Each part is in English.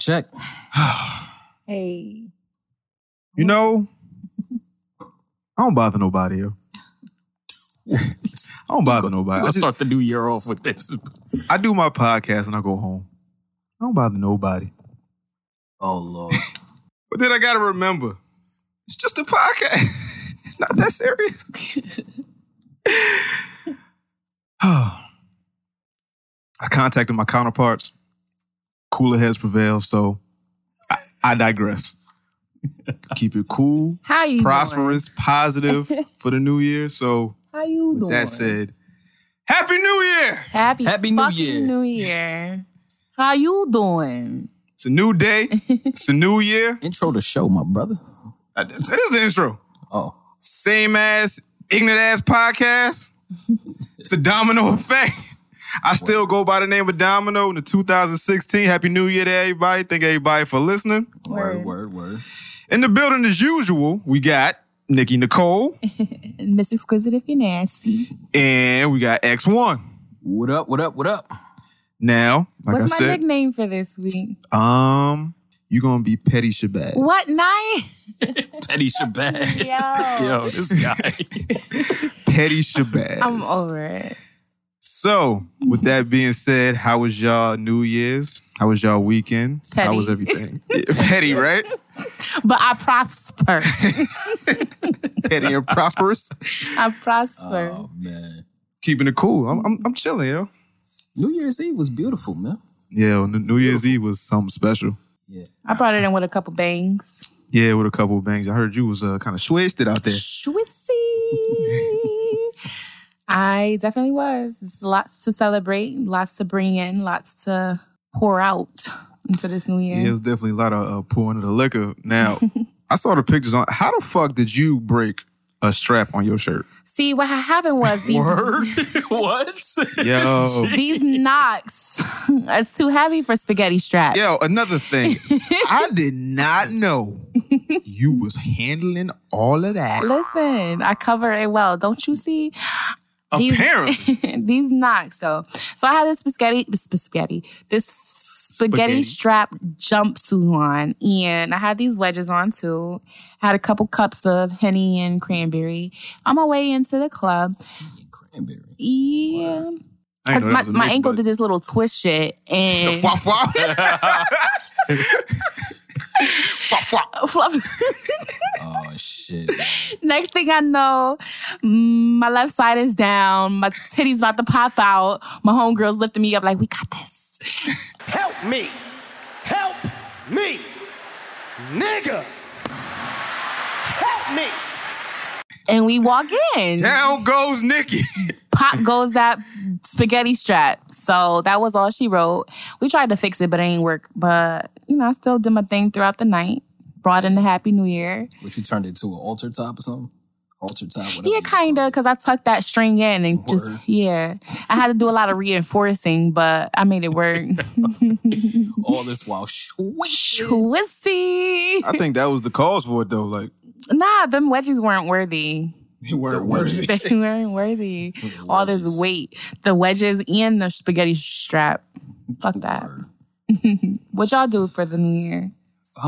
check. Hey. You know, I don't bother nobody. Yo. I don't bother nobody. I, Let's start the new year off with this. I do my podcast and I go home. I don't bother nobody. Oh Lord. But then I gotta remember, it's just a podcast. it's not that serious. I contacted my counterparts. Cooler heads prevail, so I, I digress. Keep it cool, How you prosperous, positive for the new year. So How you with doing? that said, Happy New Year! Happy, Happy New fucking Year. New Year. How you doing? It's a new day. It's a new year. Intro the show, my brother. That is the intro. Oh. Same ass, ignorant ass podcast. it's the domino effect. I still go by the name of Domino in the 2016. Happy New Year to everybody. Thank everybody for listening. Word, word, word. In the building, as usual, we got Nikki Nicole Miss Exquisite if you're nasty. and we got X1. What up, what up, what up? Now, like What's I my said, nickname for this week? um, you're gonna be Petty Shabazz. What night? Petty Shabazz. Yo. Yo, this guy. Petty Shabazz. I'm over it. So, with that being said, how was y'all New Year's? How was y'all weekend? How was everything? Petty, right? But I prosper. Petty and prosperous. I prosper. oh man. Keeping it cool. I'm, I'm, I'm chilling, yo. New Year's Eve was beautiful, man. Yeah, well, New Year's Eve was something special. Yeah. I brought it in with a couple bangs. Yeah, with a couple of bangs. I heard you was uh, kind of switched it out there. Schwissy. I definitely was. It's lots to celebrate, lots to bring in, lots to pour out into this new year. Yeah, it was definitely a lot of uh, pouring of the liquor. Now, I saw the pictures on. How the fuck did you break a strap on your shirt? See, what happened was these Word? what? Yo, these knocks it's too heavy for spaghetti straps. yo, another thing. I did not know you was handling all of that. Listen, I cover it well. Don't you see? These- Apparently. these knocks though. So I had this spaghetti, spaghetti, this spaghetti, Spaghetti. strap jumpsuit on, and I had these wedges on too. I had a couple cups of henny and cranberry on my way into the club. Cranberry. Yeah, know my, my ankle did this little twist shit, and fwah fwah. Fwah fwah. Oh shit. Next thing I know, my left side is down. My titties about to pop out. My homegirls lifting me up like, we got this. Help me. Help me. Nigga. Help me. And we walk in. Down goes Nikki. Pop goes that spaghetti strap. So that was all she wrote. We tried to fix it, but it ain't work. But, you know, I still did my thing throughout the night. Brought in the Happy New Year. Which you turned into an altar top or something? Altar top, whatever. Yeah, kind of, because I tucked that string in and Word. just, yeah. I had to do a lot of reinforcing, but I made it work. All this while swish. Twissy. I think that was the cause for it though. Like Nah, them wedges weren't worthy. You weren't worthy. They weren't worthy. All this weight, the wedges and the spaghetti strap. Fuck that. what y'all do for the new year?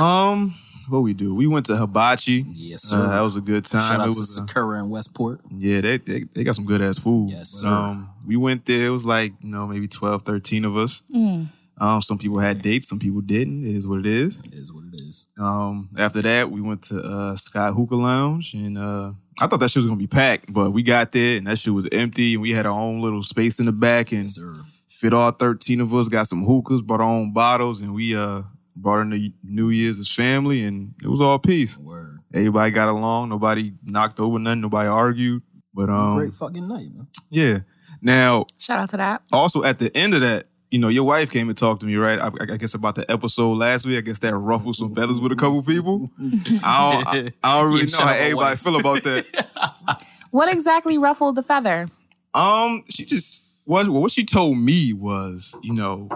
Um, what we do? We went to Hibachi. Yes, sir. Uh, that was a good time. Shout out it to was a- Sakura and Westport. yeah, they, they they got some good ass food. Yes, But, sir. um, we went there. It was like you know maybe 12, 13 of us. Mm. Um, some people had dates, some people didn't. It is what it is. It is what it is. Um, after that, we went to uh, Sky Hookah Lounge, and uh, I thought that shit was gonna be packed, but we got there and that shit was empty, and we had our own little space in the back, and Yes, sir. Fit all thirteen of us. Got some hookahs, brought our own bottles, and we uh brought in the New Year's as family, and it was all peace. Word. Everybody got along. Nobody knocked over nothing. Nobody argued. But um, Great fucking night, man. yeah. Now, Shout out to that. also at the end of that, you know, your wife came and talked to me, right? I, I guess about the episode last week. I guess that ruffled some feathers with a couple people. I don't, I, I don't really Yeah, know how everybody wife. feel about that. What exactly ruffled the feather? um, she just what what she told me was, you know,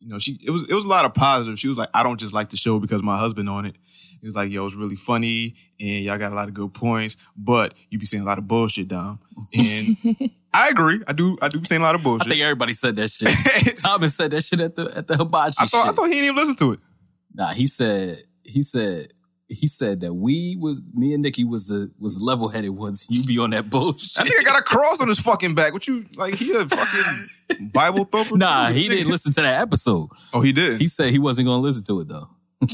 you know, she it was it was a lot of positive. She was like, I don't just like the show because my husband on it. It was like, yo, it's really funny and y'all got a lot of good points, but you be saying a lot of bullshit, Dom. And I agree. I do I do be saying a lot of bullshit. I think everybody said that shit. Thomas said that shit at the at the hibachi I thought I thought he didn't even listen to it. Nah, he said he said he said that we was me and Nikki was the was the level headed ones. You be on that bullshit. I think I got a cross on his fucking back. What you like? He a fucking Bible thumper? Nah, he didn't listen to that episode. Oh, he did. He said he wasn't gonna listen to it though.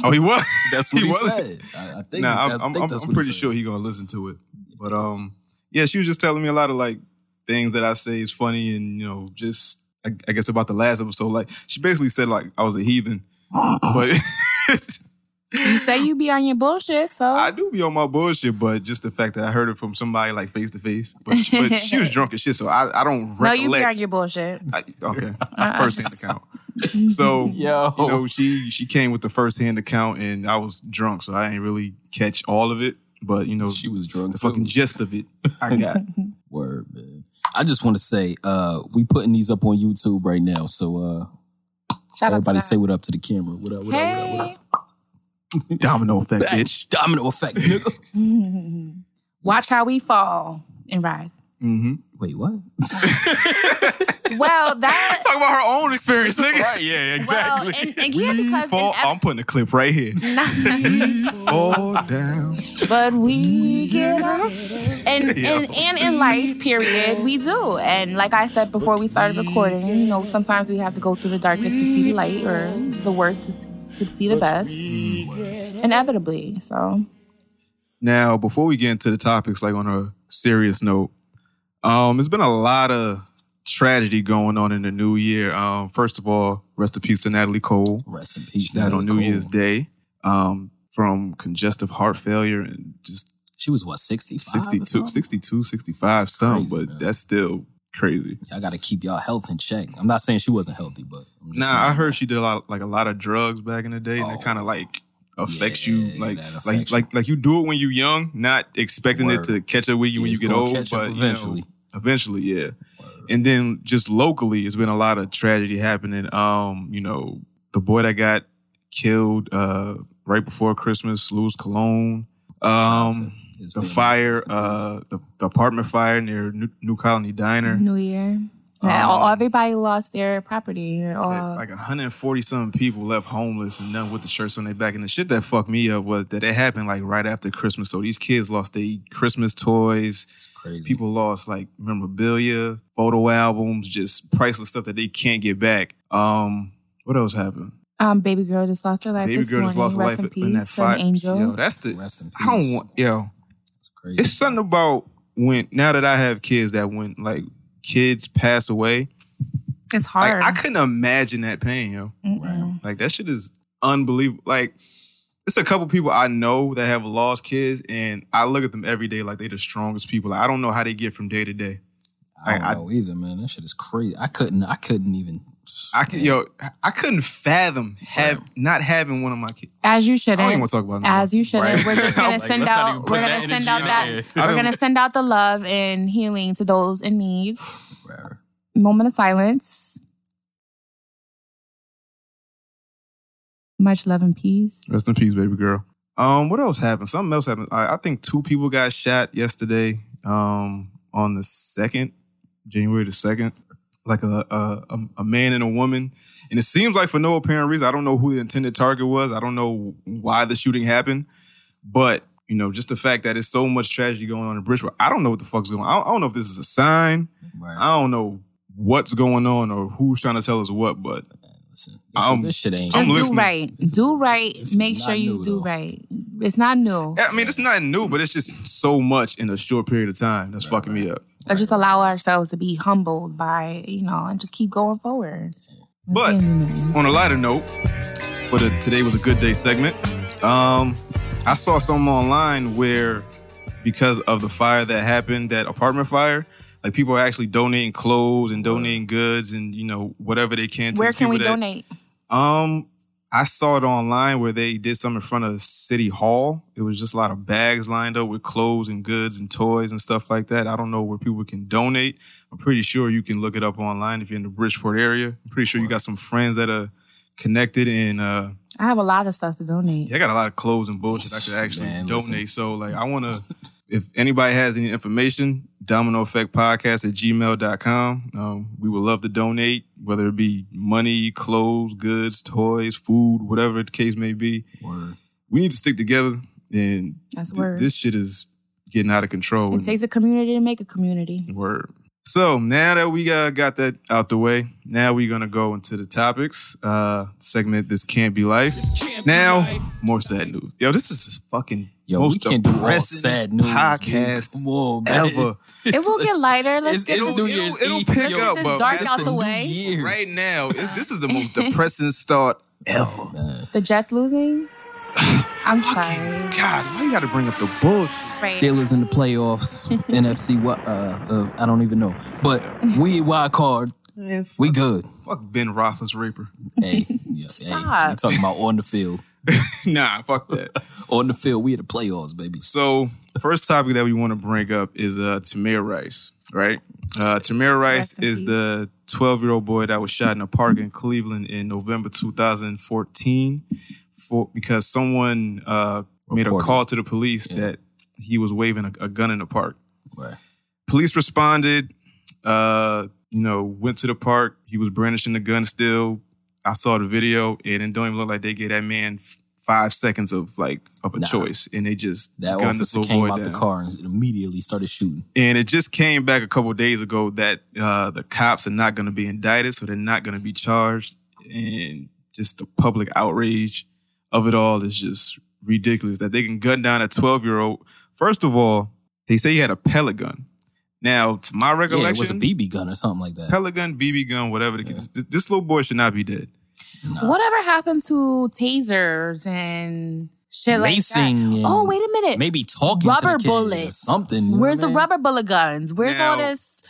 oh, he was. That's what he, was? said. I, I think. Nah, I'm, that's- I I'm, think I'm, I'm he pretty sure he gonna listen to it. But um, yeah, she was just telling me a lot of like things that I say is funny, and you know, just I, I guess about the last episode. Like she basically said like I was a heathen, but You say you be on your bullshit, so I do be on my bullshit. But just the fact that I heard it from somebody like face to face, but she, but she was drunk as shit, so I, I don't no, you be on your bullshit. I, okay, first hand account. So Yo. you know, she she came with the first hand account, and I was drunk, so I didn't really catch all of it. But you know, She was drunk the too. fucking gist of it, I got. Word, man. I just want to say, uh, we putting these up on YouTube right now. So uh Shout out everybody to say what up to the camera. What up, what up, what up, what up? Hey, Domino effect, bitch. Domino effect, nigga. watch how we fall and rise. Mm-hmm. Wait, what? Well, that Talk about her own experience, nigga. yeah, well, and, and yeah, because Fall, in I'm putting a clip right here. ev- Fall down. but we get up. And, and and in life, period, we do. And like I said before we started recording, you know, sometimes we have to go through the darkest to see the light, or the worst to, s- to see the best. Inevitably, so Now, before we get into the topics, like on a serious note, um, there's been a lot of tragedy going on in the new year. Um, first of all, rest in peace to Natalie Cole. Rest in peace. She died on Natalie New Year's Day um, from congestive heart failure and just She was what, 65? 62, 62 65, something, but man. that's still crazy. Y'all got to keep y'all health in check. I'm not saying she wasn't healthy, but I'm just Nah, saying, I heard she did a lot, like a lot of drugs back in the day, and it Oh. kind of like affects Yeah, you, like that like you. like like you do it when you're young, not expecting Word. it to catch up with you Yeah, when you get old, but you know, eventually. eventually, yeah. And then just locally, it's been a lot of tragedy happening. Um, you know, the boy that got killed uh right before Christmas, Louis Cologne. Um, His the fire, rest in peace. uh, the, the apartment fire near New, New Colony Diner. New Year. Yeah, all- everybody lost their property. Or, like 140 something people left homeless and none with the shirts on their back. And the shit that fucked me up was that it happened like right after Christmas. So these kids lost their Christmas toys. It's crazy. People lost like memorabilia, photo albums, just priceless stuff that they can't get back. Um, what else happened? um, baby girl just lost her life Baby this girl morning. just lost her life in peace, in that fire. angel. Yo, that's the. Rest in peace. I don't want. Yo, It's crazy. it's something about when now that I have kids that when like kids pass away, It's hard. like I couldn't imagine that pain, yo. Right. Like that shit is unbelievable. Like it's a couple people I know that have lost kids, and I look at them every day like they're the strongest people. Like, I don't know how they get from day to day. I don't I- know either, man. That shit is crazy. I couldn't. I couldn't even. I can, yo, I couldn't fathom have not having one of my kids. As you shouldn't. don't even want to talk about it. As you shouldn't. Right. We're just gonna Like, send let's not even out. We're gonna send out out that. there. We're gonna send out the love and healing to those in need. Right. Moment of silence. Much love and peace. Rest in peace, baby girl. Um, what else happened? Something else happened. I, I think two people got shot yesterday. Um, on the second, January the second, like a, a a man and a woman, and it seems like for no apparent reason. I don't know who the intended target was. I don't know why the shooting happened, but you know, just the fact that it's so much tragedy going on in Bridgeport. I don't know what the fuck's going. on. I don't, I don't know if this is a sign. Right. I don't know what's going on or who's trying to tell us what, but Listen, this, I'm- this shit ain't. I'm Just do listening. right. Do right. is Make sure you do though. right. It's not new. Yeah, I mean, it's not new, but it's just so much in a short period of time that's fucking me up. Or just allow ourselves to be humbled by, you know, and just keep going forward. But on a lighter note, for the today was a good day segment. Um, I saw something online where because of the fire that happened, that apartment fire, like people are actually donating clothes and donating goods and you know whatever they can. Where the can we that- donate? Um, I saw it online where they did something in front of City Hall. It was just a lot of bags lined up with clothes and goods and toys and stuff like that. I don't know where people can donate. I'm pretty sure you can look it up online if you're in the Bridgeport area. I'm pretty sure you got some friends that are connected and uh I have a lot of stuff to donate. yeah, I got a lot of clothes and bullshit I could actually Man, donate. listen. So like I wanna if anybody has any information, domino effect podcast at gmail.com. Um, we would love to donate, whether it be money, clothes, goods, toys, food, whatever the case may be. Word. We need to stick together and That's th- word. this shit is getting out of control. It takes a community to make a community. Word. So now that we uh, got that out the way, now we're gonna go into the topics. Uh, segment this can't be life. Now more sad news. Yo, this is just fucking Yo, we most can't do all depressing sad news. podcast Come on, man. ever. It will get lighter. Let's It's, get it's this, New it'll- Year's it'll Eve. pick yo. up, this but dark out the the way. year. Right now, it's, this is the most depressing start ever. Man. The Jets losing. I'm sorry. God, why you got to bring up the Bulls? Right. Steelers in the playoffs, NFC. What? Uh, uh, I don't even know. But we wild card. Man, We good. fuck Ben Roethlisberger. Hey, yeah, hey, Stop. we talking about on the field. nah, fuck that. On the field, we at the playoffs, baby. So, first topic that we want to bring up is uh, Tamir Rice, right? Uh, Tamir Rice Rest is peace. the 12 year old boy that was shot in a park in Cleveland in November 2014 for because someone uh, made a call to the police Yeah. that he was waving a, a gun in the park. Right. Police responded, uh, you know, went to the park. He was brandishing the gun still. I saw the video, and it don't even look like they gave that man five seconds of like of a Nah. choice, and they just That gunned officer little came out the car and immediately started shooting. And it just came back a couple of days ago that uh, the cops are not going to be indicted, so they're not going to be charged. And just the public outrage of it all is just ridiculous that they can gun down a 12 year old. First of all, they say he had a pellet gun. Now, to my recollection, Yeah, it was a BB gun or something like that. pellet gun, BB gun, whatever. The case. This, this little boy should not be dead. Nah. Whatever happened to tasers and shit like that? and Oh, wait a minute. Maybe talking Rubber to the kid or bullets. something. Where's the I mean? rubber bullet guns? Where's all this?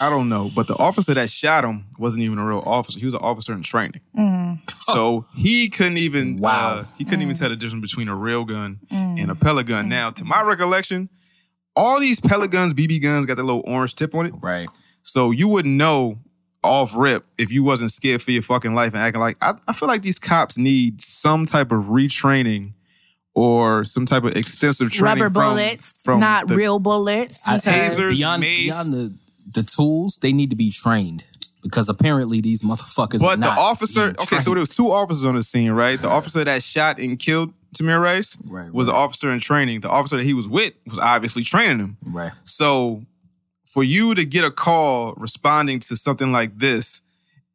I don't know, but the officer that shot him wasn't even a real officer. He was an officer in training. Mm. So he couldn't even uh, Wow. uh, he couldn't even tell the difference between a real gun mm. and a pellet gun. Mm. Now, to my recollection, all these pellet guns, BB guns, got that little orange tip on it. Right. So you wouldn't know off rip if you wasn't scared for your fucking life and acting like I, I feel like these cops need some type of retraining or some type of extensive training Rubber from- bullets, from not the- real bullets. I- Tasers, beyond, mace. beyond the the tools, they need to be trained because apparently these motherfuckers. are But the officer, being okay, so trained. there was two officers on the scene, right? The officer that shot and killed Tamir Rice Right, was an officer in training. The officer that he was with was obviously training him. right. So for you to get a call responding to something like this,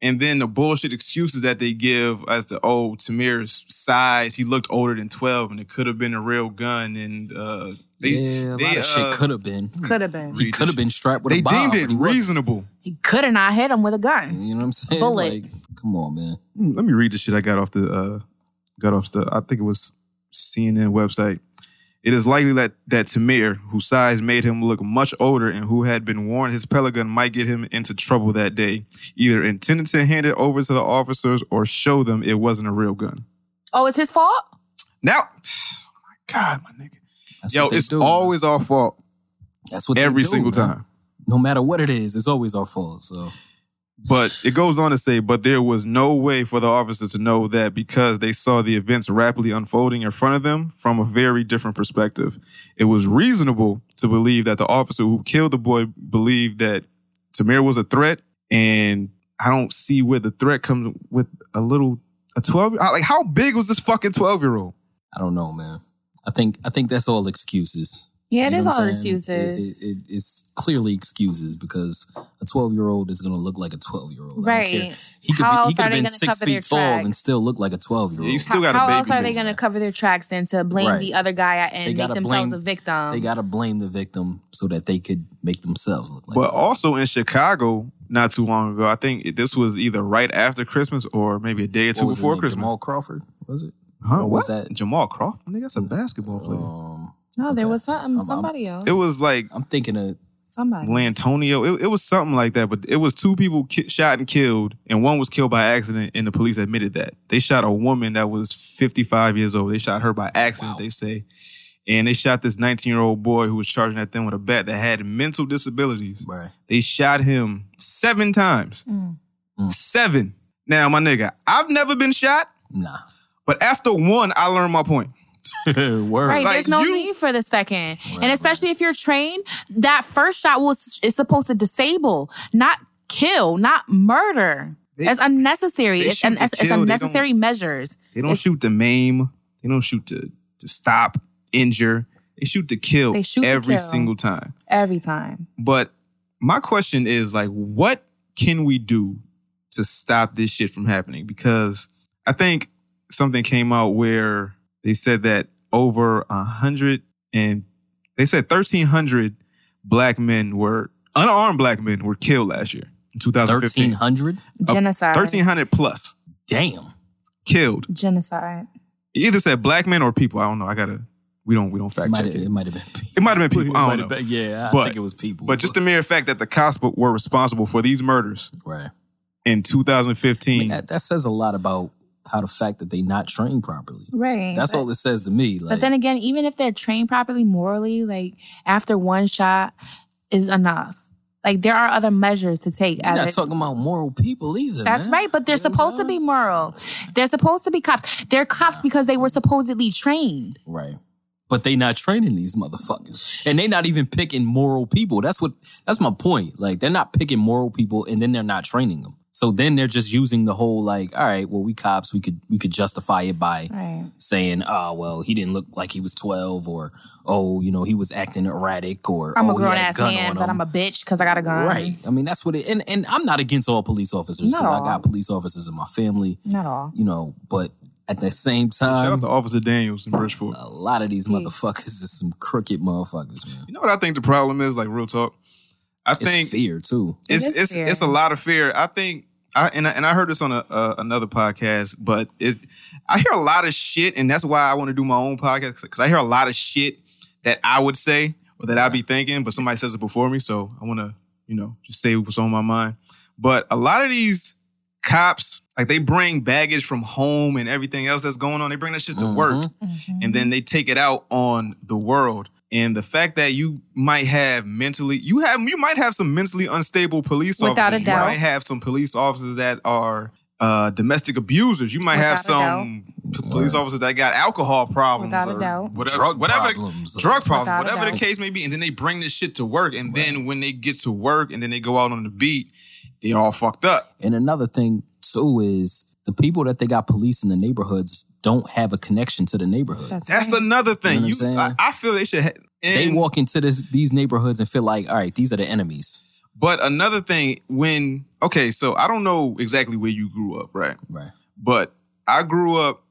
and then the bullshit excuses that they give as to oh Tamir's size, he looked older than twelve, and it could have been a real gun, and uh, they yeah, a they, lot of uh, shit could have been. Could have been. He could have been strapped with they a bomb. They deemed it but he wasn't. reasonable. He could have not hit him with a gun. You know what I'm saying? Bullet. Like, come on, man. Hmm, Let me read the shit I got off the uh, got off the I think it was CNN website. It is likely that that Tamir, whose size made him look much older and who had been warned his pellet gun might get him into trouble that day, either intended to hand it over to the officers or show them it wasn't a real gun. Oh, it's his fault? Now, oh my God, my nigga. That's Yo, it's do, always our fault That's what they every do, single man. time. No matter what it is, it's always our fault. So But it goes on to say, but there was no way for the officers to know that because they saw the events rapidly unfolding in front of them from a very different perspective. It was reasonable to believe that the officer who killed the boy believed that Tamir was a threat. And I don't see where the threat comes with a little, a 12, like how big was this fucking 12 year old? I don't know, man. I think I think that's all excuses. Yeah, it You know what all I'm saying? excuses. It- it- it's clearly excuses because a 12 year old is going to look like a 12 year old. Right. He could, How be, else he could are have they been gonna six cover their feet tall and still look like a 12 year old. you still got How a baby. else are they going to cover their tracks than to blame Right. the other guy They and make themselves blame- a victim? They got to blame the victim so that they could make themselves look like But also in Chicago, not too long ago, I think this was either right after Christmas or maybe a day or What two was his before name? Christmas. Jamal Crawford, was it? Huh? Or what? was that- Jamal Crawford? Nigga, that's a basketball player. Um, no, there was some, I'm- somebody else. it was like I'm thinking of Somebody. Lantonio. It, it was something like that, but it was two people ki- shot and killed, and one was killed by accident, and the police admitted that. They shot a woman that was 55 years old. They shot her by accident, they say. And they shot this 19 year old boy who was charging at them with a bat that had mental disabilities. Right. They shot him seven times. Mm. Mm. Seven. Now, my nigga, I've never been shot, Nah. but after one, I learned my point. Word. Right, Like, there's no you- need for the second, and especially if you're trained, that first shot was is supposed to disable, not kill, not murder. They- it's unnecessary. It's, shoot un- it's, it's kill, they unnecessary measures. They don't It's- shoot to maim. They don't shoot to to stop, injure. They shoot to kill They shoot to every kill. single time. every time. But my question is like, what can we do to stop this shit from happening? Because I think something came out where they said that over a hundred and they said thirteen hundred black men were unarmed black men were killed last year in 2015. 1300? Genocide. Thirteen hundred plus Damn. killed. Genocide. You either said black men or people. I don't know. I gotta. We don't. We don't fact might, check have, it. it might have been people. It might have been people. I don't know. been- yeah, I But- think it was people. But just the mere fact that the cops were responsible for these murders right. in 2015. That, that says a lot about how the fact that they not trained properly. Right. That's but, all it says to me. Like, But then again, even if they're trained properly morally, like after one shot is enough. Like there are other measures to take. you're not it- talking about moral people either. That's man. right, but they're You supposed to be moral. They're supposed to be cops. They're cops because they were supposedly trained. Right. But they not training these motherfuckers. And they not even picking moral people. That's what that's my point. Like they're not picking moral people and then they're not training them. So then they're just using the whole like, all right, well we cops, we could we could justify it by Right. saying, oh well, he didn't look like he was 12 or oh, you know, he was acting erratic or I'm oh, a he grown had ass gun man, but. I'm a bitch because I got a gun. Right. I mean, that's what it and, and I'm not against all police officers because I got police officers in my family, Not all. you know, but at the same time, Shout out time, to Officer Daniels in Bridgeport. a lot of these motherfuckers is some crooked motherfuckers, man. You know what I think the problem is? Like real talk. I It's think fear too. it's It is it's fear. it's a lot of fear. I think I and I, and I heard this on a, uh, another podcast, but it's I hear a lot of shit, and that's why I want to do my own podcast because I hear a lot of shit that I would say or that I'd be thinking, but somebody says it before me, so I want to you know just say what's on my mind. But a lot of these cops, like they bring baggage from home and everything else that's going on. They bring that shit to work, Mm-hmm. and then they take it out on the world. And the fact that you might have mentally, you have, you might have some mentally unstable police officers. Without a doubt. You might have some police officers that are uh, domestic abusers. You might have Without a some p- police officers that got alcohol problems Without a or doubt. whatever, Drug whatever problems. drug problems, Without whatever the case may be. And then they bring this shit to work. And then when they get to work and then they go out on the beat, they're all fucked up. And another thing too is the people that they got police in the neighborhoods don't have a connection to the neighborhood. That's, That's right. another thing. You know what You, I'm I, saying? I feel they should. Ha- they walk into this these neighborhoods and feel like, all right, these are the enemies. But another thing, when okay, so I don't know exactly where you grew up, right? Right. But I grew up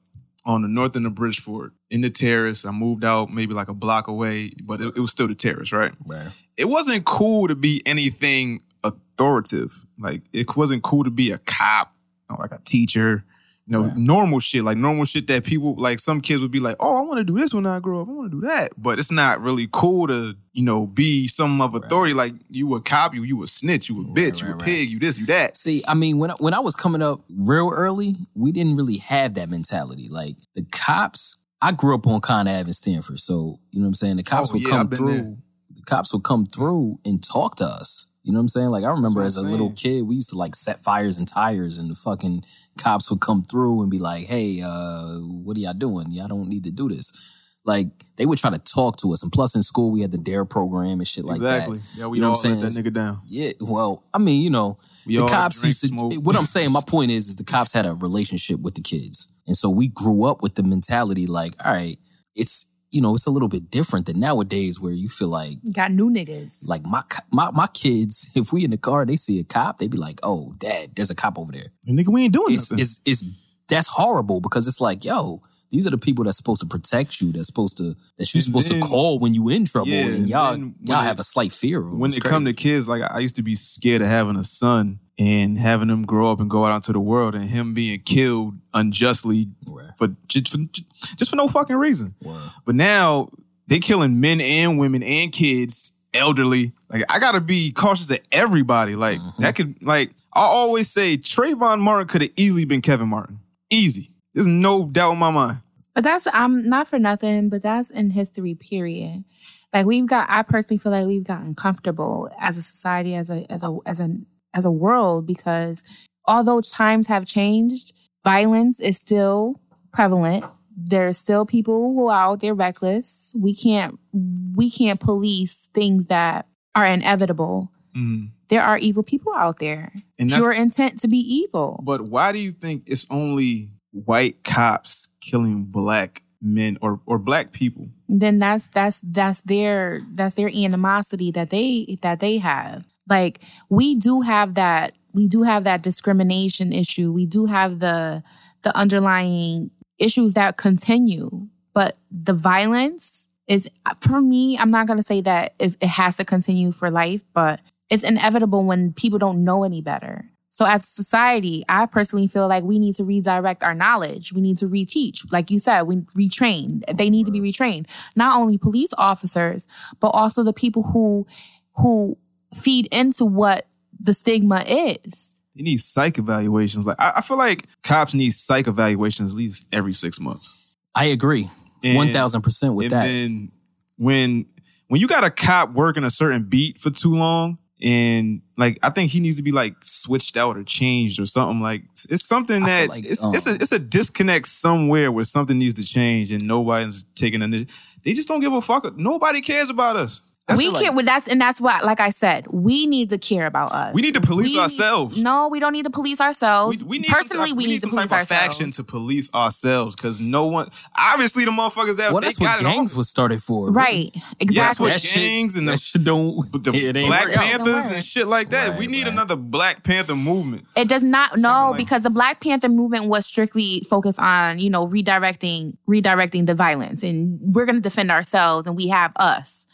on the north end of Bridgeport in the terrace. I moved out maybe like a block away, but it, it was still the terrace, right? Right. It wasn't cool to be anything authoritative. Like it wasn't cool to be a cop, or like a teacher. You know, Right. normal shit, like normal shit that people like some kids would be like, Oh, I want to do this when I grow up. I want to do that. But it's not really cool to, you know, be some of authority. Like you a cop, you you a snitch, you a bitch, you a right, right. pig, you this, you that. See, I mean, when I, when I was coming up real early, we didn't really have that mentality. Like the cops, I grew up on Con Ave in Stamford, so you know what I'm saying. The cops Oh, would yeah, come through. there. The cops would come through and talk to us. You know what I'm saying? Like I remember as a I'm little kid, we used to like set fires and tires, and the fucking cops would come through and be like, "Hey, uh, what are y'all doing? Y'all don't need to do this." Like they would try to talk to us, and plus in school we had the Dare program and shit like exactly. that. Exactly. Yeah, we You know all what I'm let that saying? nigga down. Yeah, well, I mean, you know, We the cops drink, used to. smoke. What I'm saying, my point is, is the cops had a relationship with the kids, and so we grew up with the mentality like, all right, it's you know, it's a little bit different than nowadays where you feel like, Got new niggas. like my my my kids, if we in the car, and they see a cop, they be like, oh, dad, there's a cop over there. And nigga, we ain't doing It's nothing. it's, it's that's horrible because it's like, yo. These are the people that's supposed to protect you. That's supposed to that you're And supposed then- to call when you in trouble, Yeah, and and y'all then y'all it- have a slight fear of 'em. when It's it come to kids, like I used to be scared of having a son and having him grow up and go out into the world and him being killed unjustly Right. for just, for just for no fucking reason. Wow. But now they're killing men and women and kids elderly. Like I gotta be cautious of everybody. Like Mm-hmm. that could like I always say Trayvon Martin could have easily been Kevin Martin. Easy. There's no doubt in my mind. But that's I'm not for nothing, but that's in history, period. Like we've got I personally feel like we've gotten comfortable as a society, as a as a as a as a world, because although times have changed, violence is still prevalent. There's still people who are out there reckless. We can't we can't police things that are inevitable. Mm-hmm. There are evil people out there. And Pure intent to be evil. But why do you think it's only white cops killing black men or or black people? then that's that's that's their that's their animosity that they that they have like we do have that we do have that discrimination issue we do have the the underlying issues that continue but the violence is for me i'm not going to say that it has to continue for life but it's inevitable when people don't know any better so as a society, I personally feel like we need to redirect our knowledge. We need to reteach. Like you said, we retrain. They need to be retrained. Not only police officers, but also the people who who feed into what the stigma is. They need psych evaluations. Like I, I feel like cops need psych evaluations at least every six months. I agree. One thousand percent with and that. then when when you got a cop working a certain beat for too long, and like I think he needs to be like switched out or changed or something. Like it's- it's something that like, it's um, it's a it's a disconnect somewhere where something needs to change and nobody's taking a. They just don't give a fuck. Nobody cares about us. That's we it, like- can't. That's and that's what, like I said, we need to care about us. We need to police We- ourselves. No, we don't need to police ourselves. We, we need Personally, some, we, need, to some police type of ourselves. faction to police ourselves because no one, obviously, the motherfuckers that well, they that's got what it gangs was started for. right? Yeah, that's what That shit- gangs and that the, shit don't. but the it ain't Black. Panthers and shit like that. Right, we need right. another Black Panther movement. It does not no like- because the Black Panther movement was strictly focused on you know redirecting redirecting the violence and we're going to defend ourselves and we have us.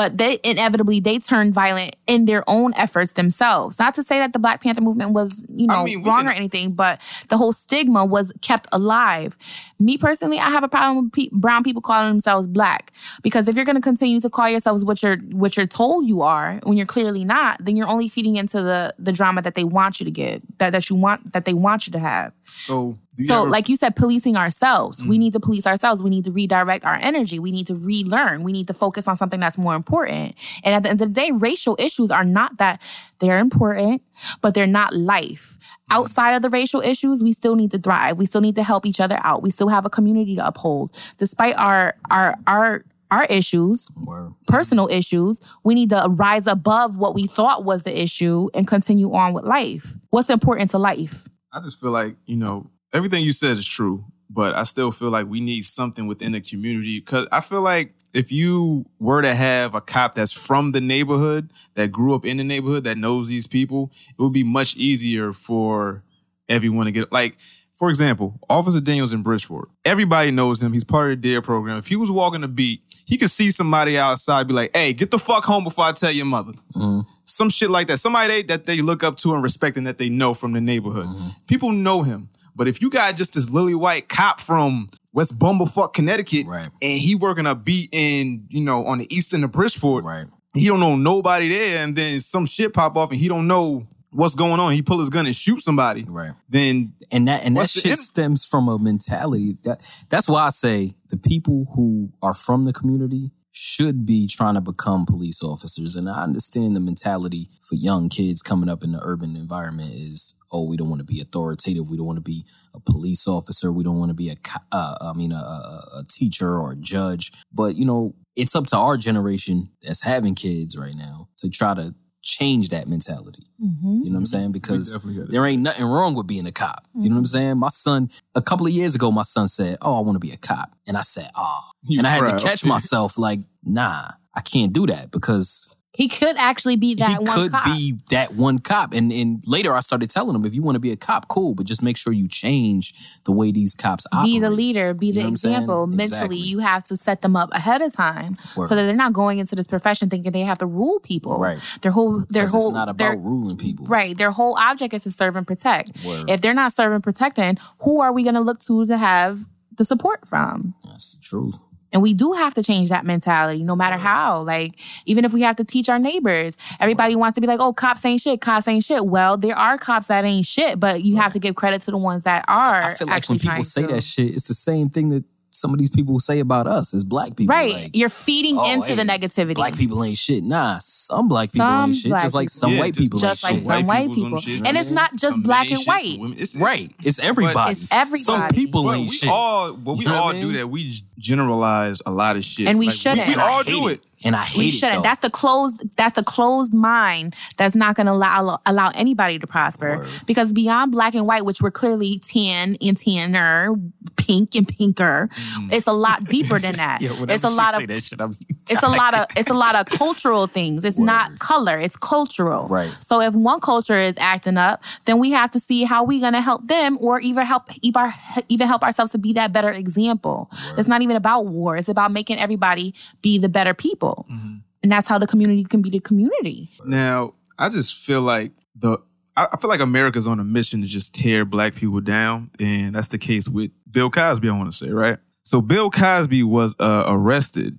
But they inevitably they turned violent in their own efforts themselves. Not to say that the Black Panther movement was you know I mean, wrong can- or anything, but the whole stigma was kept alive. Me personally, I have a problem with pe- brown people calling themselves black because if you're going to continue to call yourselves what you're what you're told you are when you're clearly not, then you're only feeding into the the drama that they want you to get that that you want that they want you to have. So, do you So, ever- like you said, policing ourselves. Mm. We need to police ourselves. We need to redirect our energy. We need to relearn. We need to focus on something that's more important. And at the end of the day, racial issues are not that they're important, but they're not life. Mm. Outside of the racial issues, we still need to thrive. We still need to help each other out. We still have a community to uphold. Despite our our our our issues, Word. personal issues, we need to rise above what we thought was the issue and continue on with life. What's important to life? I just feel like you know everything you said is true, but I still feel like we need something within the community because I feel like if you were to have a cop that's from the neighborhood that grew up in the neighborhood that knows these people, it would be much easier for everyone to get like. For example, Officer Daniels in Bridgeport. Everybody knows him. He's part of the DARE program. If he was walking the beat, he could see somebody outside, be like, "Hey, get the fuck home before I tell your mother." Mm-hmm. some shit like that. Somebody they, that they look up to and respect and that they know from the neighborhood. Mm-hmm. People know him. But if you got just this lily white cop from West Bumblefuck, Connecticut, Right. and he working a beat in, you know, on the east end of Bridgeport, Right. he don't know nobody there, and then some shit pop off and he don't know what's going on. He pull his gun and shoot somebody. Right. Then and that and that shit in- stems from a mentality that that's why I say the people who are from the community should be trying to become police officers and I understand the mentality for young kids coming up in the urban environment is oh we don't want to be authoritative we don't want to be a police officer we don't want to be a uh, I mean a, a, a teacher or a judge but you know it's up to our generation that's having kids right now to try to change that mentality mm-hmm. you know what I'm saying? Because there ain't nothing wrong with being a cop. You know what I'm mm-hmm. saying? My son, a couple of years ago, my son said, Oh, I want to be a cop. And I said, Oh. And I had proud. to catch myself like, nah, I can't do that because He could actually be that one cop. he one could cop. be that one cop. And and later I started telling him, if you want to be a cop, cool, but just make sure you change the way these cops operate. be the leader, be You the know what I'm saying? example. Mentally, Exactly. you have to set them up ahead of time Word. so that they're not going into this profession thinking they have to rule people. Right. Their whole their whole it's not their- about ruling people. Right. Their whole object is to serve and protect. Word. If they're not serving and protecting, who are we going to look to to have the support from? That's the truth. And we do have to change that mentality no matter how. Like, even if we have to teach our neighbors, everybody wants to be like, oh, cops ain't shit, cops ain't shit. Well, there are cops that ain't shit, but you have to give credit to the ones that are I feel like actually when people say to. that shit, it's the same thing that some of these people say about us as black people. Right. Like, You're feeding oh, into the negativity. Black people ain't shit. Nah, some black people Some ain't shit. black Just like some Yeah, white just- people Just ain't like shit. some white people. shit, And it's not just Some black and white. women- it's- it's- Right. It's everybody. It's everybody. Some people But ain't we shit. all, but we You know all I mean? do that. We generalize a lot of shit, And we Like, shouldn't. We, And I all do it. it. And I hate we shouldn't. though. That's the closed. That's the closed mind that's not going to allow allow anybody to prosper. Word. Because beyond black and white, which we're clearly tan and tanner, pink and pinker, it's a lot deeper than that. Mm. Yeah, it's a lot of. shit, It's a lot of it's a lot of cultural things. It's not color. It's cultural. Right. So if one culture is acting up, then we have to see how we're gonna help them, or even help even even help ourselves to be that better example. It's not even about war. It's about making everybody be the better people, and that's how the community can be the community. Now, I just feel like the I I feel like America's on a mission to just tear black people down, and that's the case with Bill Cosby. I want to say right. So Bill Cosby was uh, arrested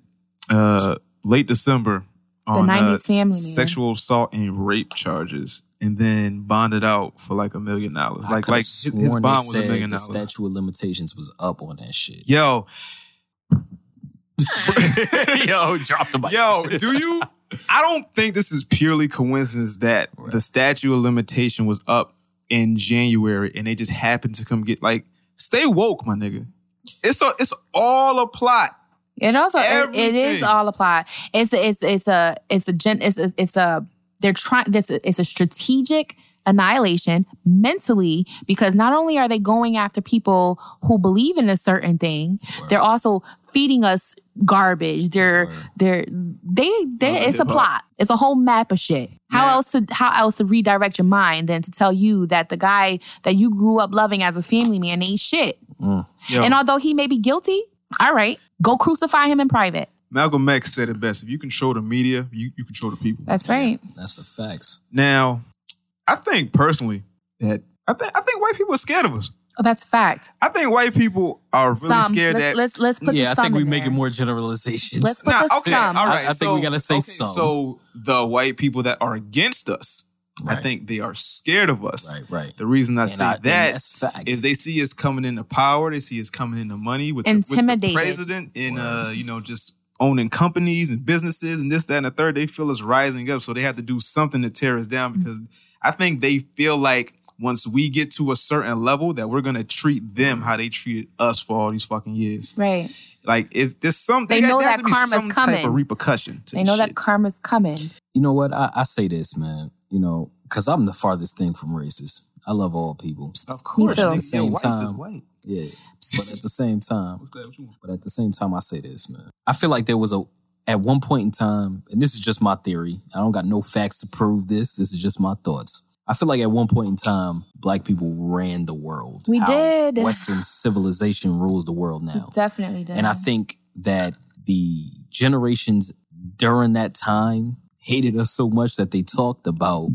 uh, late December on uh, 90s family sexual assault and rape charges, and then bonded out for like a million dollars. Like like his, his sworn they bond was a said million the dollars. statute of limitations was up on that shit. Yo, Yo, dropped the mic. Yo, do you? I don't think this is purely coincidence that the statute of limitation was up in January and they just happened to come get like stay woke, my nigga. It's a it's all a plot. It also it, it is Everything. all applied. It's a, it's it's a it's a gen it's a, it's a they're trying this it's a strategic annihilation mentally because not only are they going after people who believe in a certain thing, they're also feeding us garbage. They're they're they they it's a plot. It's a whole map of shit. How Yeah. else to how else to redirect your mind than to tell you that the guy that you grew up loving as a family man ain't shit. Mm. Yo, And although he may be guilty, all right, go crucify him in private. Malcolm X said it best. If you control the media, you, you control the people. That's right. That's the facts. Now, I think personally that I think I think white people are scared of us. Oh, that's fact. I think white people are really some. scared let's, that let's let's put yeah, the I some think we in making there. more generalizations. Let's put Nah, the okay, some. all right. I- I think we gotta say okay, some. So the white people that are against us, I think they are scared of us. right, right. The reason I And say I- that that's fact. is they see us coming into power. They see us coming into money with the, with the Intimidated. president and uh, you know just owning companies and businesses and this, that, and the third. They feel us rising up, so they have to do something to tear us down because I think they feel like once we get to a certain level that we're gonna treat them how they treated us for all these fucking years. right. Like is there's some They got- know that karma's some type coming. of repercussion. To They know shit. that karma's coming. you know what? I, I say this, man. You know, because I'm the farthest thing from racist. I love all people. Of course, too. At the your same wife is time. white. Yeah. But at the same time, What's that? What you want? but at the same time, I say this, man. I feel like there was a at one point in time, and this is just my theory. I don't got no facts to prove this. This is just my thoughts. I feel like at one point in time, black people ran the world. We How did. Western civilization rules the world now. Definitely did. And I think that the generations during that time hated us so much that they talked about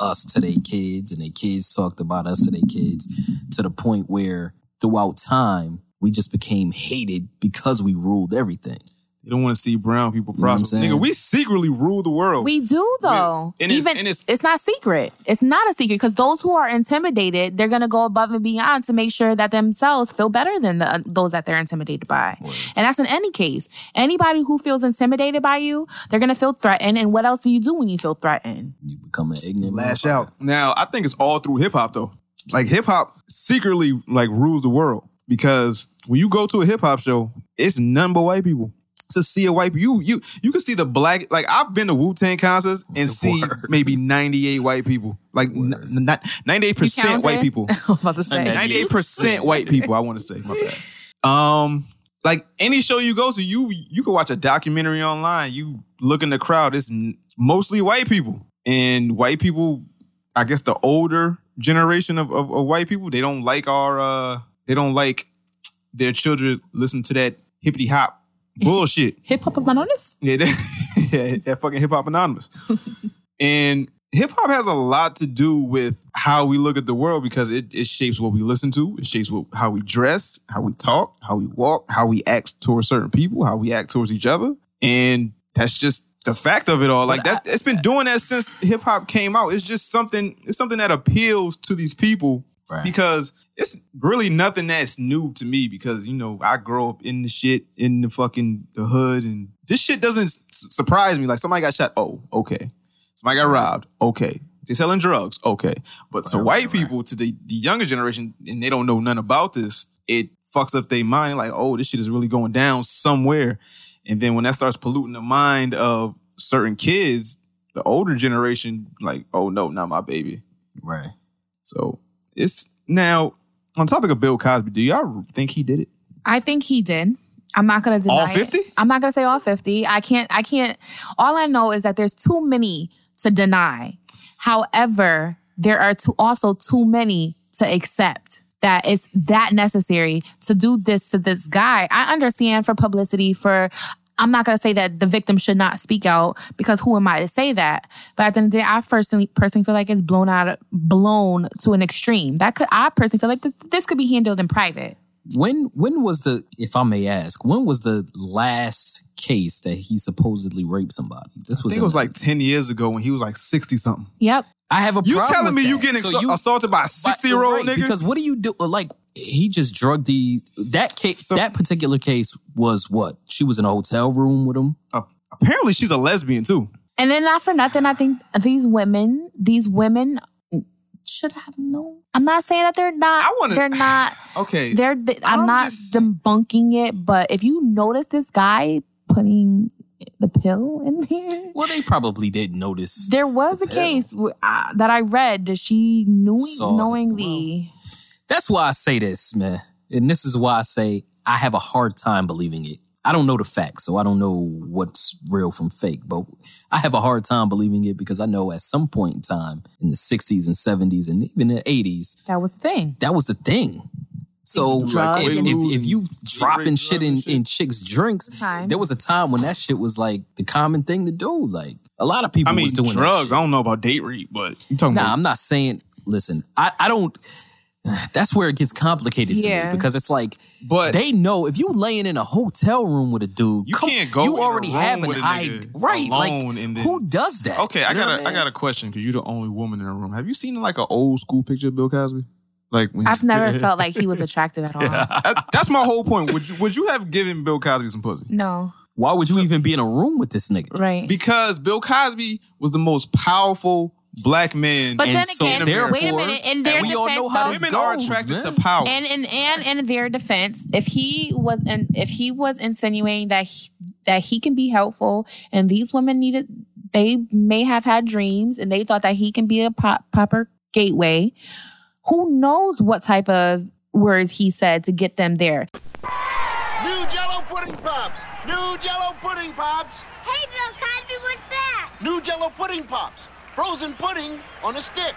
us to their kids and their kids talked about us to their kids to the point where throughout time, we just became hated because we ruled everything. You don't want to see brown people know what I'm prosper. Nigga, we secretly rule the world. we do though. And it's- Even and it's- it's, not secret. It's not a secret because those who are intimidated, they're gonna go above and beyond to make sure that themselves feel better than the, those that they're intimidated by. And that's in any case. Anybody who feels intimidated by you, they're gonna feel threatened. And what else do you do when you feel threatened? You become an ignorant lash out. Now, I think it's all through hip hop though. Like hip hop secretly like rules the world because when you go to a hip hop show, it's none but white people. To see a white you you you can see the black like I've been to Wu Tang concerts and see maybe ninety eight white people like n- n- not ninety eight percent counted? white people. I was about to say. 98 percent white people. I want to say my bad. Um, like any show you go to, you you can watch a documentary online. You look in the crowd, it's mostly white people, and white people. I guess the older generation of, of, of white people, they don't like our. uh They don't like their children listen to that hippity hop bullshit. Hip hop anonymous? Yeah, that, yeah, that fucking hip hop anonymous. and hip hop has a lot to do with how we look at the world because it, it shapes what we listen to, it shapes what, how we dress, how we talk, how we walk, how we act towards certain people, how we act towards each other, and that's just the fact of it all. Like that, it's been doing that since hip hop came out. It's just something. It's something that appeals to these people Right. because it's really nothing that's new to me. Because you know I grow up in the shit in the fucking the hood, and this shit doesn't s- surprise me. Like somebody got shot. Oh, okay. Somebody got robbed. Okay. They selling drugs. Okay. But to white right, right. people, to the, the younger generation, and they don't know none about this, it fucks up their mind. Like, oh, this shit is really going down somewhere. And then when that starts polluting the mind of certain kids, the older generation, like, oh no, not my baby. Right. So it's now on topic of Bill Cosby. Do y'all think he did it? I think he did. I'm not gonna deny All 50? I'm not gonna say all 50. I can't I can't all I know is that there's too many to deny. However, there are too, also too many to accept that it's that necessary to do this to this guy. I understand for publicity for I'm not gonna say that the victim should not speak out because who am I to say that? But at the end of the day, I personally personally feel like it's blown out blown to an extreme. That could I personally feel like this, this could be handled in private. When when was the if I may ask, when was the last case that he supposedly raped somebody? This was I was think it was like 10 years ago when he was like 60 something. Yep. I have a You problem telling me with you that. getting So assault- you- assaulted by a 60 year old Right, nigga? Because what do you do? Like he just drugged the that case. So- that particular case was what she was in a hotel room with him. Uh, apparently she's a lesbian too. And then not for nothing, I think these women, these women should have known. I'm not saying that they're not. I wanna- they're not. Okay. They're. They, I'm, I'm not just- debunking it, but if you notice this guy putting the pill in there, Well, they probably didn't notice. there was a pill. case uh, that I read that she knew Saw knowingly. That's why I say this, man. And this is why I say I have a hard time believing it. I don't know the facts, so I don't know what's real from fake, but I have a hard time believing it because I know at some point in time in the 60s and 70s and even in the 80s, That was the thing. that was the thing. So Drugs if, if, if you dropping shit in, shit. in chicks' drinks, Time. there was a time when that shit was like the common thing to do. Like a lot of people I mean, was doing that drugs. shit. I don't know about date rape, but you talking Nah, about I'm not saying. Listen, I, I don't. That's where it gets complicated to Yeah. me because it's like, But- they know if you laying in a hotel room with a dude, You come- can't go You in a already room have an with a ID, nigga right? Like, and then- who does that? Okay, I You know got what a, I mean? got a question because you're the only woman in the room. Have you seen like an old school picture of Bill Cosby? Like when I've never felt like he was attractive at all. That- That's my whole point. Would you, would you have given Bill Cosby some pussy? No, Why would you even be in a room with this nigga? right. Because Bill Cosby was the most powerful black men. But And then so again, therefore- wait a minute. In their and we all defense, know how though, this women are goes, attracted man. to power. and and and in their defense, if he was and if he was insinuating that he, that he can be helpful, and these women needed, they may have had dreams, and they thought that he can be a pop, proper gateway. Who knows what type of words he said to get them there? New Jello pudding pops. New Jello pudding pops. Hey, Bill Cosby, what's that? New Jello pudding pops. Frozen pudding on a stick.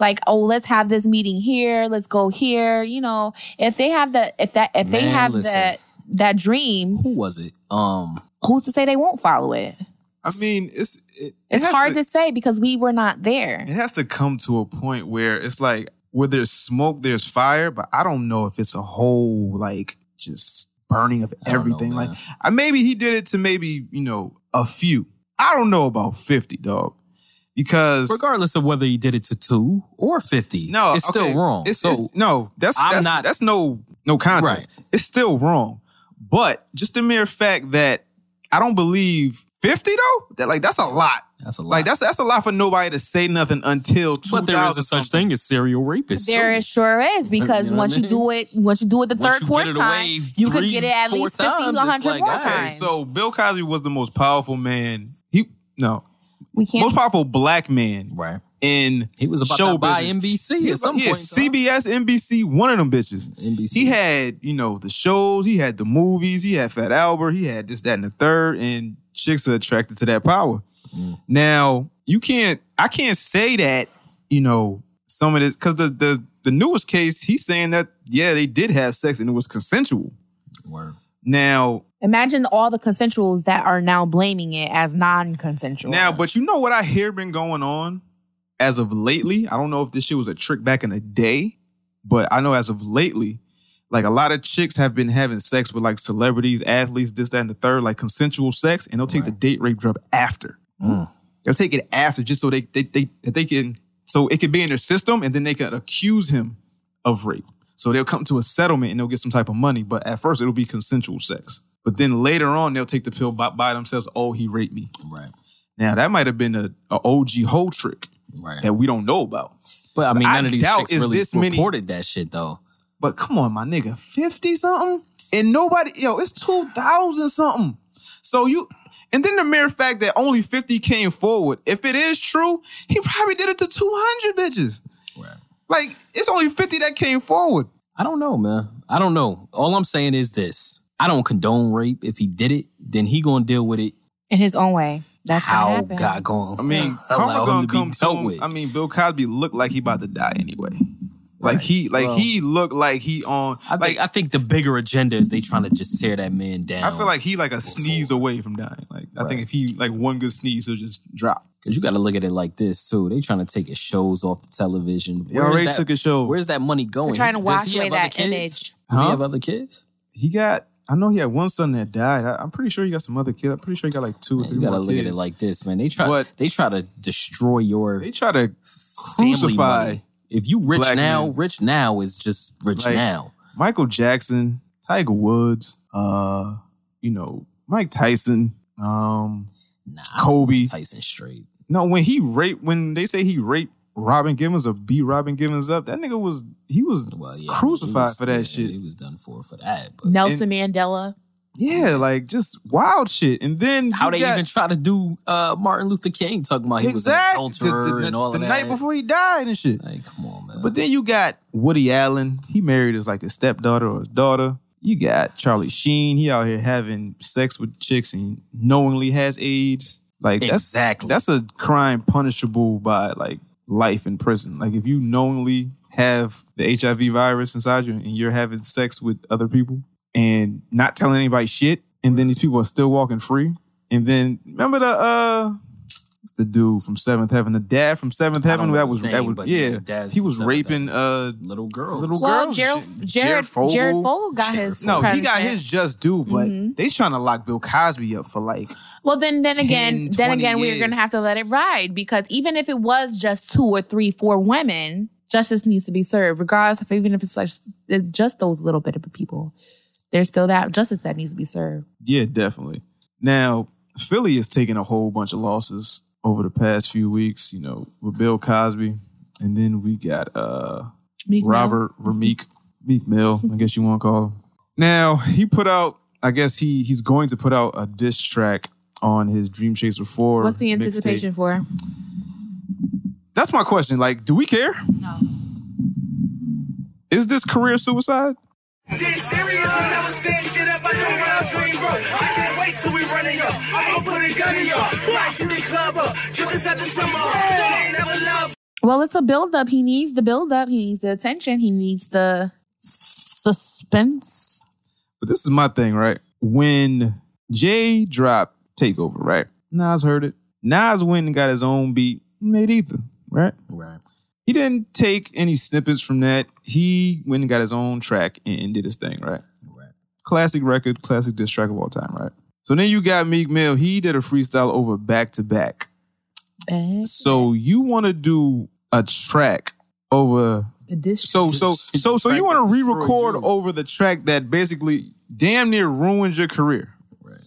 Like, oh, let's have this meeting here. Let's go here. You know, if they have the if that if they have listen. that that dream, Who was it? Um, who's to say they won't follow it? I mean, it's it, it It's has hard to, say because we were not there. It has to come to a point where it's like where there's smoke, there's fire, but I don't know if it's a whole like just burning of I know, everything. like I, maybe he did it to maybe you know a few. I don't know about fifty, dog, because regardless of whether he did it to two or fifty, no, it's okay, still wrong. It's, so it's- no, that's I'm that's, not- that's no no contest. It's still wrong, but just the mere fact that I don't believe fifty though, that like that's a lot. that's a lot. Like that's that's a lot for nobody to say nothing until. but there is a such thing as serial rapists. There too. it sure is because You know once what I you do it, once you do it the Once third, you fourth get it time, away you could get it at least 50, times, it's 100 like, more all right, times. So Bill Cosby was the most powerful man. He no we can't. most powerful black man right. in He was about show to buy business. NBC at was- some yeah, point. in time. CBS, NBC, one of them bitches. NBC. He had you know the shows, he had the movies, he had Fat Albert, he had this, that, and the third, and chicks are attracted to that power. Mm. Now you can't, I can't say that you know some of this because the the the newest case, he's saying that yeah they did have sex and it was consensual. Word. Now Imagine all the consensuals that are now blaming it as non-consensual. Now, but you know what I hear been going on as of lately, I don't know if this shit was a trick back in the day, but I know as of lately, like a lot of chicks have been having sex with like celebrities, athletes, this, that, and the third, like consensual sex, and they'll take the date rape drug after. Mm. They'll take it after just so they they they that they can so it can be in their system and then they can accuse him of rape. So they'll come to a settlement and they'll get some type of money, but at first it'll be consensual sex. But then later on they'll take the pill by, by themselves. Oh, he raped me. Right. Now that might have been a, a OG whole trick Right. that we don't know about. But I mean, I none of these doubt chicks it's really this many- reported that shit though. But come on, my nigga, fifty something, and nobody, yo, it's two thousand something. So you, and then the mere fact that only fifty came forward. If it is true, he probably did it to two hundred bitches. Right. Like it's only fifty that came forward. I don't know, man. I don't know. All I'm saying is this: I don't condone rape. If he did it, then he gonna deal with it. In his own way. That's how how happened. God going. I mean, allow karma him gonna to be come to dealt him. with. I mean, Bill Cosby looked like he about to die anyway. Like Right. he, like Well- he looked like he on. I like think I think the bigger agenda is they trying to just tear that man down. I feel like he like a sneeze away from dying. Like I think if he like one good sneeze, he'll just drop. Because you got to look at it like this too. They trying to take his shows off the television. They already took his show. Where's that money going? They're trying to wash away that kids? image. Does Huh? he have other kids? He got. I know he had one son that died. I, am pretty sure he got some other kids. I'm pretty sure he got like two or Man, three you got to more look kids. at it like this, man. They try. But- they try to destroy your they try to crucify. If you rich now, men. rich now is just rich Like, now. Michael Jackson, Tiger Woods, uh, you know, Mike Tyson, um, Nah, Kobe. Tyson straight. No, when he raped, when they say he raped Robin Givens or beat Robin Givens up, that nigga was he was Well, yeah, crucified he was- for that yeah, shit. He was done for for that. But Nelson Mandela. Yeah, like just wild shit. And then how they got- even try to do uh, Martin Luther King talking about he exactly was an adulterer the, the- and all the of that. night before he died and shit. Like, come on, man. But then you got Woody Allen. He married his like his stepdaughter or his daughter. You got Charlie Sheen. He out here having sex with chicks and knowingly has AIDS. Like that's Exactly. that's a crime punishable by like life in prison. Like if you knowingly have the HIV virus inside you and you're having sex with other people and not telling anybody shit, and then these people are still walking free. And then remember the uh what's the dude from Seventh Heaven? The dad from Seventh Heaven? That his was that was but yeah. yeah, he was Seventh raping uh little girl. little Well, girls. Gerald, and shit. Jared, Fogle. Jared Fogle got Jared his. No, he got his just due, but they trying to lock Bill Cosby up for like Well, then, then 10, again, then 20 again, we're gonna have to let it ride because even if it was just two or three, four women, justice needs to be served, regardless of even if it's like just those little bit of people. There's still that justice that needs to be served. Yeah, definitely. Now, Philly is taking a whole bunch of losses over the past few weeks, you know, with Bill Cosby. And then we got uh Meek Robert Rihmeek, Meek Mill, I guess you want to call him. Now, he put out, I guess he he's going to put out a diss track on his Dream Chaser 4. What's the anticipation for? That's my question. Like, do we care? No. Is this career suicide? Dead serious, I never said shit up, I know round dream, bro. I can't wait till we run it up. I'ma put a gun in y'all. Right, shoot the club up. Just this at the summer. Ain't never love. Well, it's a build up. He needs the build up. He needs the attention. He needs the suspense. But this is my thing, right? When Jay dropped Takeover, right? Nas heard it. Nas went and got his own beat, made Ether, right? right. He didn't take any snippets from that. He went and got his own track and, and did his thing, right? Right. Classic record, classic diss track of all time, right? So then you got Meek Mill. He did a freestyle over back to back. So you want to do a track over The district. so so so so you want to re-record over the track that basically damn near ruins your career. Right.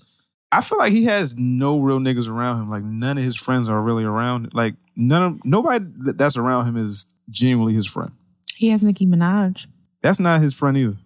I feel like he has no real niggas around him. Like none of his friends are really around. Like none of nobody that's around him is genuinely his friend. he has Nicki Minaj. That's not his friend either.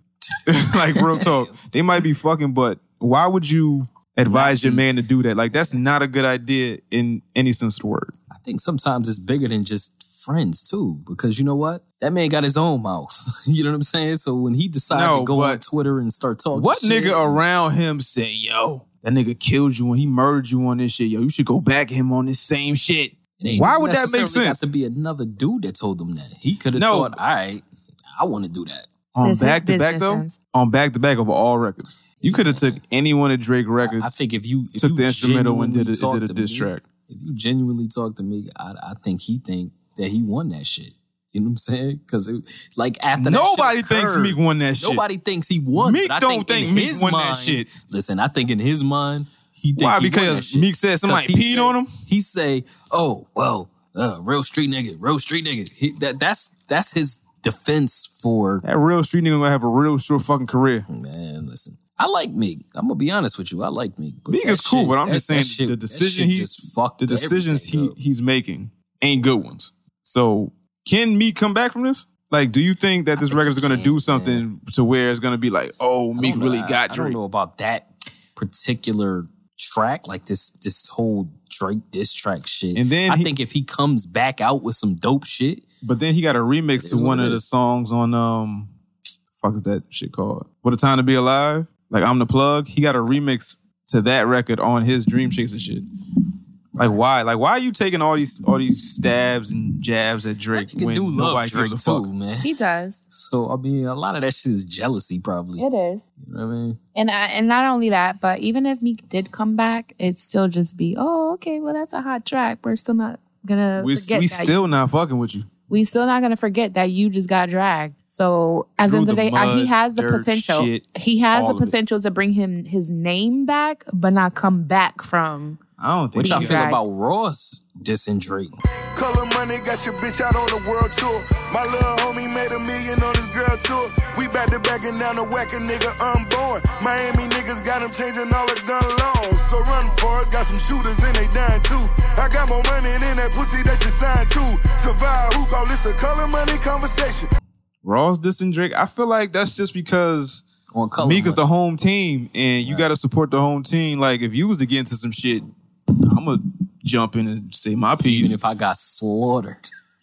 like real talk, they might be fucking, but why would you advise your man to do that? Like that's not a good idea in any sense of the word. I think sometimes it's bigger than just friends too, because you know what? That man got his own mouth. you know what I'm saying? So when he decided No, to go on Twitter and start talking, What shit, nigga around him say, yo, that nigga killed you when he murdered you on this shit. Yo, you should go back at him on this same shit. It ain't Why would that make sense? Got to be another dude that told him that. He could have No. thought, all right, I want to do that. On It's his back to back though, sense. on back to back of all records. You could have took any one of Drake records. I think if you if took you the instrumental and did a, did a to diss me- track. If you genuinely talk to me, I, I think he think that he won that shit. You know what I'm saying? Because like after that shit Nobody thinks occurred, Meek won that shit. Nobody thinks he won. Meek but don't think in Meek his won that shit. Listen, I think in his mind he Why? Because. Meek said somebody he peed say- on him? He say, "Oh, well, uh, real street nigga, real street nigga." He, that that's that's his defense for That real street nigga gonna have a real short fucking career. man. Listen, I like Meek. I'm gonna be honest with you. I like Meek. Meek is cool, shit- but I'm that- just saying shit- the decision shit he fucked the decisions he up. he's making ain't good ones. So can Meek come back from this? Like, do you think that this think record is gonna do something to where it's gonna be like, oh, I Meek really I- got I, Drake? don't know about that particular track, like this this whole Drake diss track shit. And then I he- think if he comes back out with some dope shit, But then he got a remix to one of the songs on um fuck is that shit called? What a time to be alive? Like I'm the plug. He got a remix to that record on his Dream Chaser shit. Like why? Like why are you taking all these all these stabs and jabs at Drake he can when do love nobody Drake gives a fuck? too, man. He does. So I mean, a lot of that shit is jealousy, probably. It is. You know what I mean? And I, and not only that, but even if Meek did come back, it'd still just be, oh, okay, well that's a hot track. We're still not gonna We forget we that. still not fucking with you. we still not gonna forget that you just got dragged. So at the end of the the day, uh, he has the dirt, potential. shit, he has the of it. potential to bring him his name back, but not come back from. I don't think What y'all feel Right. about Ross dissing Drake? Color money got your bitch out on the world tour. My little homie made a million on his girl tour. We back to backing down to whack a nigga unborn. Miami niggas got him changing all the gun laws. So run for it, got some shooters and they dying too. I got more money than that pussy that you signed to. Survive, who call this a color money conversation? Ross dissing Drake. I feel like that's just because On color Meek is the home team, and you got to support the home team. Like if you was to get into some shit, I'm gonna jump in and say my piece. Even if I got slaughtered.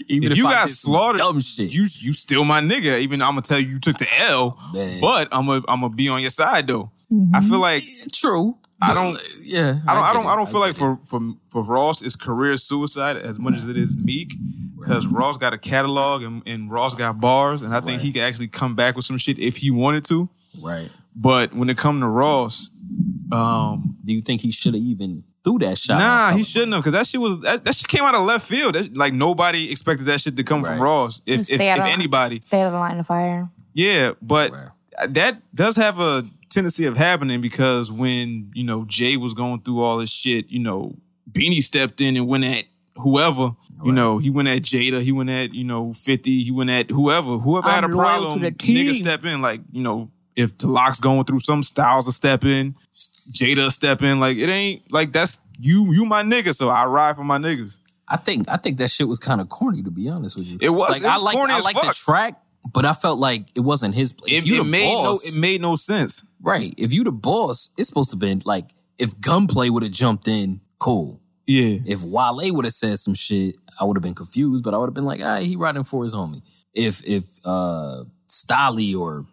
Even if you I got did slaughtered, dumb shit. you you still my nigga. Even I'm gonna tell you you took the L, man. but I'm gonna I'm gonna be on your side though. I feel like True. I don't- Yeah. I don't I, get don't it. I don't feel like get for for for Ross it's career suicide as much as it is Meek because Ross got a catalog and, and Ross got bars and I think he could actually come back with some shit if he wanted to. Right. But when it come to Ross, um, Do you think he should have even threw that shot? nah, he shouldn't have because that shit was that, that shit came out of left field. That, like nobody expected that shit to come from Ross. If if, Stay if out of- anybody, stay out of the line of fire. yeah, but Right. that does have a tendency of happening because when you know Jay was going through all this shit, you know, Beanie stepped in and went at whoever. You know, he went at Jada, he went at you know Fifty, he went at whoever. Whoever had a I'm loyal to problem, nigga step in. Like you know, if the LOX going through some styles to step in, Jada step in. Like it ain't like that's you. You my nigga, so I ride for my niggas. I think I think that shit was kind of corny to be honest with you. It was- Like, it was I like corny I like the track, but I felt like it wasn't his. Place. If It, you it the made boss, no. It made no sense. right. If you the boss, it's supposed to been like if Gunplay would have jumped in, cool. Yeah. If Wale would have said some shit, I would have been confused, but I would have been like, ah, he riding for his homie. If if uh Stalley or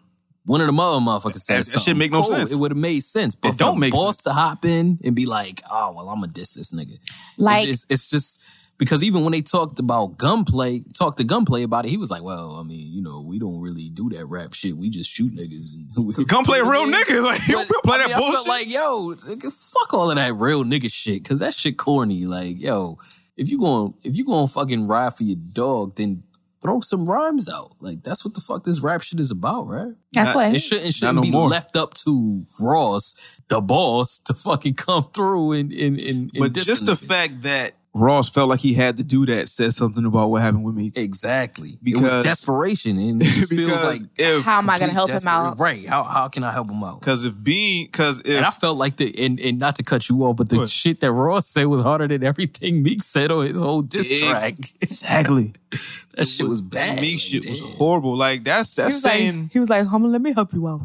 one of the other motherfuckers said That- that shit make no cool, sense. It would have made sense. But It don't for make boss sense. to hop in and be like, oh well, I'm gonna diss this nigga. Like- it's just, it's just because even when they talked about Gunplay, talked to Gunplay about it, he was like, well, I mean, you know, we don't really do that rap shit. We just shoot niggas. And Cause Gunplay real nigga. Like he play I that mean, I felt bullshit. like, yo, nigga, fuck all of that real nigga shit, cause that shit corny. Like, yo, if you going if you going fucking ride for your dog, then throw some rhymes out. Like, that's what the fuck this rap shit is about, right? That's what It shouldn't it shouldn't no be more. left up to Ross, the boss, to fucking come through and and and. and But just the fact that Ross felt like he had to do that says something about what happened with me. Exactly. Because, it Because- was desperation, and it just feels Because like if How am I gonna help him out? Right? How how can I help him out? because if being because if And I felt like the and, and not to cut you off, but the What? shit that Ross said was harder than everything Meek said on his whole diss Ex- track. exactly that shit was bad. that Meek Like, shit was horrible. Like that's that's was saying like, he was like, "Homie, let me help you out."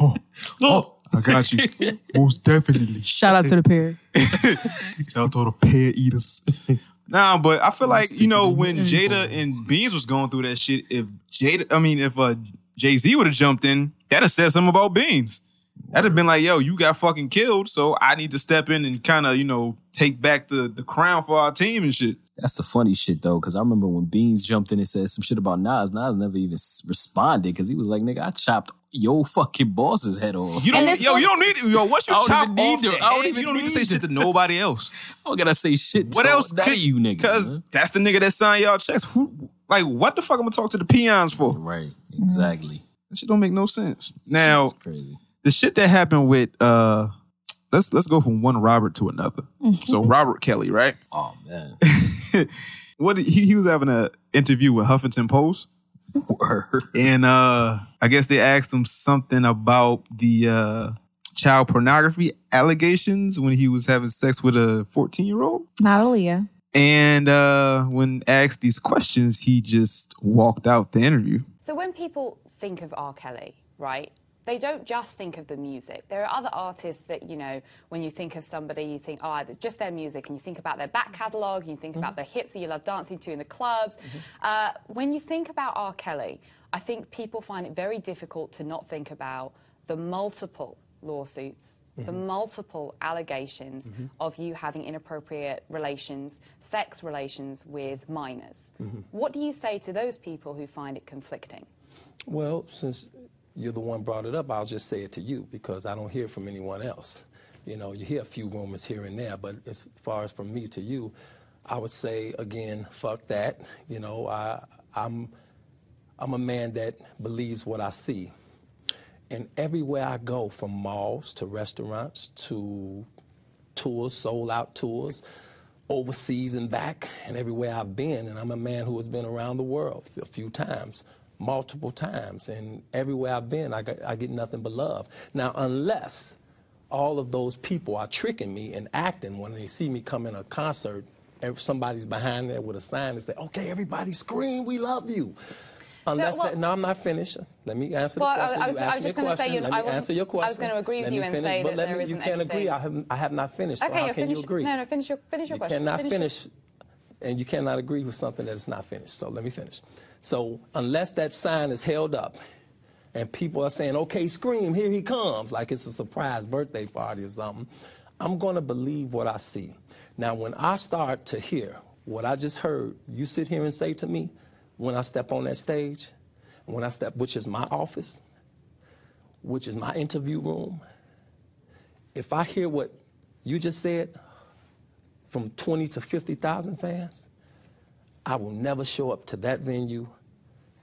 oh, oh. I got you most definitely. Shout out to the pair. Shout out to all the pear eaters. Nah, but I feel like you know when Jada and Beans was going through that shit. If Jada, I mean, if uh, Jay Z would have jumped in, that'd have said something about Beans. That'd have been like, yo, you got fucking killed, so I need to step in and kind of, you know, take back the the crown for our team and shit. That's the funny shit though, because I remember when Beans jumped in and said some shit about Nas. Nas never even responded because he was like, "Nigga, I chopped your fucking boss's head off." You don't, And this- yo, you don't need, yo, once you I don't chop even need off to- the I don't head, even you don't need to say shit to nobody else. How can I say shit? What to else? None of you nigga? Because that's the nigga that signed y'all checks. Who, like, what the fuck I'm gonna talk to the peons for? right, exactly. That shit don't make no sense. Now, crazy. The shit that happened with uh let's let's go from one Robert to another. so Robert Kelly, right? Oh man, What did- he he was having an interview with Huffington Post, Word. and uh I guess they asked him something about the uh child pornography allegations when he was having sex with a 14 year old. Not Aaliyah. And uh when asked these questions, he just walked out the interview. So when people think of R. Kelly, right, they don't just think of the music. There are other artists that, you know, when you think of somebody, you think, oh, it's just their music, and you think about their back catalogue, you think about mm-hmm. the hits that you love dancing to in the clubs. Mm-hmm. Uh, when you think about R. Kelly, I think people find it very difficult to not think about the multiple lawsuits, the mm-hmm. multiple allegations of you having inappropriate relations, sex relations with minors. What do you say to those people who find it conflicting? Well, since you're the one brought it up, I'll just say it to you because I don't hear from anyone else. You know, you hear a few rumors here and there, but as far as from me to you, I would say again, fuck that. You know, I, I'm, I'm a man that believes what I see, and everywhere I go, from malls to restaurants to tours, sold out tours, overseas and back, and everywhere I've been. And I'm a man who has been around the world a few times, multiple times. And everywhere I've been, I, got, I get nothing but love. Now, unless all of those people are tricking me and acting when they see me come in a concert, and somebody's behind there with a sign and say, okay, everybody scream, we love you. Unless well- that, no, I'm not finished. Let me answer Well, the question. I You was- I asked was me a just gonna say, you- Let I answer your question. I was gonna agree with Let you and finish, say but that there me, you can't agree. I have, I have not finished. Okay, so how can you agree? no, no, finish your- finish your you question. cannot Finish finish, and you cannot agree with something that is not finished. So let me finish. So unless that sign is held up, and people are saying, "Okay, scream, here he comes," like it's a surprise birthday party or something, I'm going to believe what I see. Now, when I start to hear what I just heard you sit here and say to me, when I step on that stage, when I step, which is my office, which is my interview room, if I hear what you just said from 20 to 50,000 fans, I will never show up to that venue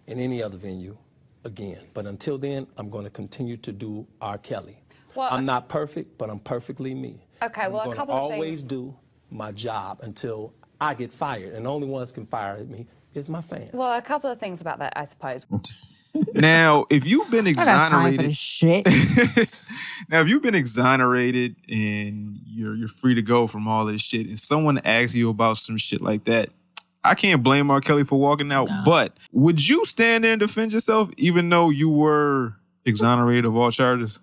in any other venue again. But until then, I'm going to continue to do R. Kelly. Well, I'm uh, not perfect, but I'm perfectly me. Okay, I'm well, a gonna couple of always things- do my job until I get fired, and the only ones can fire me is my fans. Well, a couple of things about that, I suppose. Now, if you've been I got time for exonerated, this shit. now if you've been exonerated and you're you're free to go from all this shit, and someone asks you about some shit like that, I can't blame R. Kelly for walking out. But would you stand there and defend yourself, even though you were exonerated of all charges?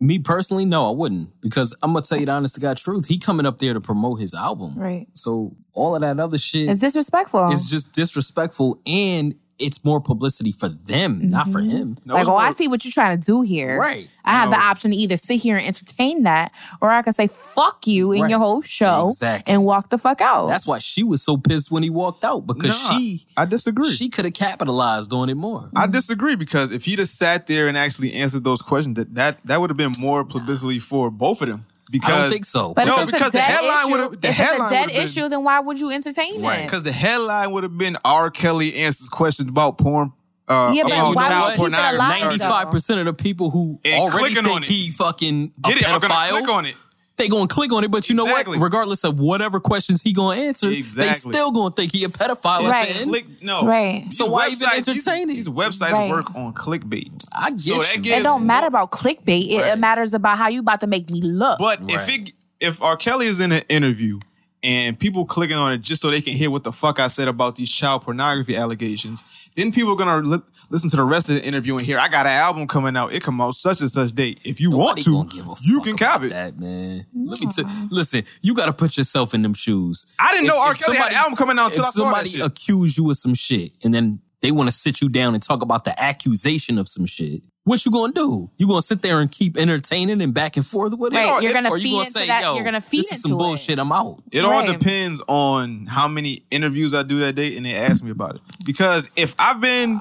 Me personally, no, I wouldn't because I'm gonna tell you the honest to God truth. He coming up there to promote his album, Right. So all of that other shit is disrespectful. It's just disrespectful, and it's more publicity for them, not for mm-hmm. him. like, oh, I see what you're trying to do here. Right. I have the option to either sit here and entertain that, or I can say "fuck you" in Right. your whole show Exactly. and walk the fuck out. That's why she was so pissed when he walked out because Nah, she I disagree. she could have capitalized on it more. I disagree because if he'd have sat there and actually answered those questions, that that, that would have been more publicity for both of them. Because I don't think so. but No, if it's because a the headline would've- the if it's a dead would've been- issue, then why would you entertain it? Because the headline would have been R. Kelly answers questions about porn. Uh, Yeah, but why would you keep it alive, though? Ninety-five percent of the people who And already think on it. he fucking did a it? I'm gonna click on it. They gonna click on it. But you know Exactly. what? Regardless of whatever questions he gonna answer, they still gonna think he a pedophile. Right. the. Click no. Right. These So why even websites- these- entertain it? These websites Right. work on clickbait. I get So that you. gives- it don't matter about clickbait. It, it matters about how you about to make me look. But if Right. it if R. Kelly is in an interview and people clicking on it just so they can hear what the fuck I said about these child pornography allegations, then people are gonna li- listen to the rest of the interview and hear I got an album coming out. It come out such and such date. If you want Nobody to, gonna you can about cop it. That man. Let me t- listen. You got to put yourself in them shoes. I didn't know R. Kelly had an album coming out until if I saw that somebody shit. accuse you of some shit and then they want to sit you down and talk about the accusation of some shit. What you gonna do? You gonna sit there and keep entertaining and back and forth with it? Right, Or- you're gonna or you feed gonna into say, that- Yo, you're gonna feed this is some into it. bullshit. I'm out. It all Right. depends on how many interviews I do that day and they ask me about it. Because if I've been,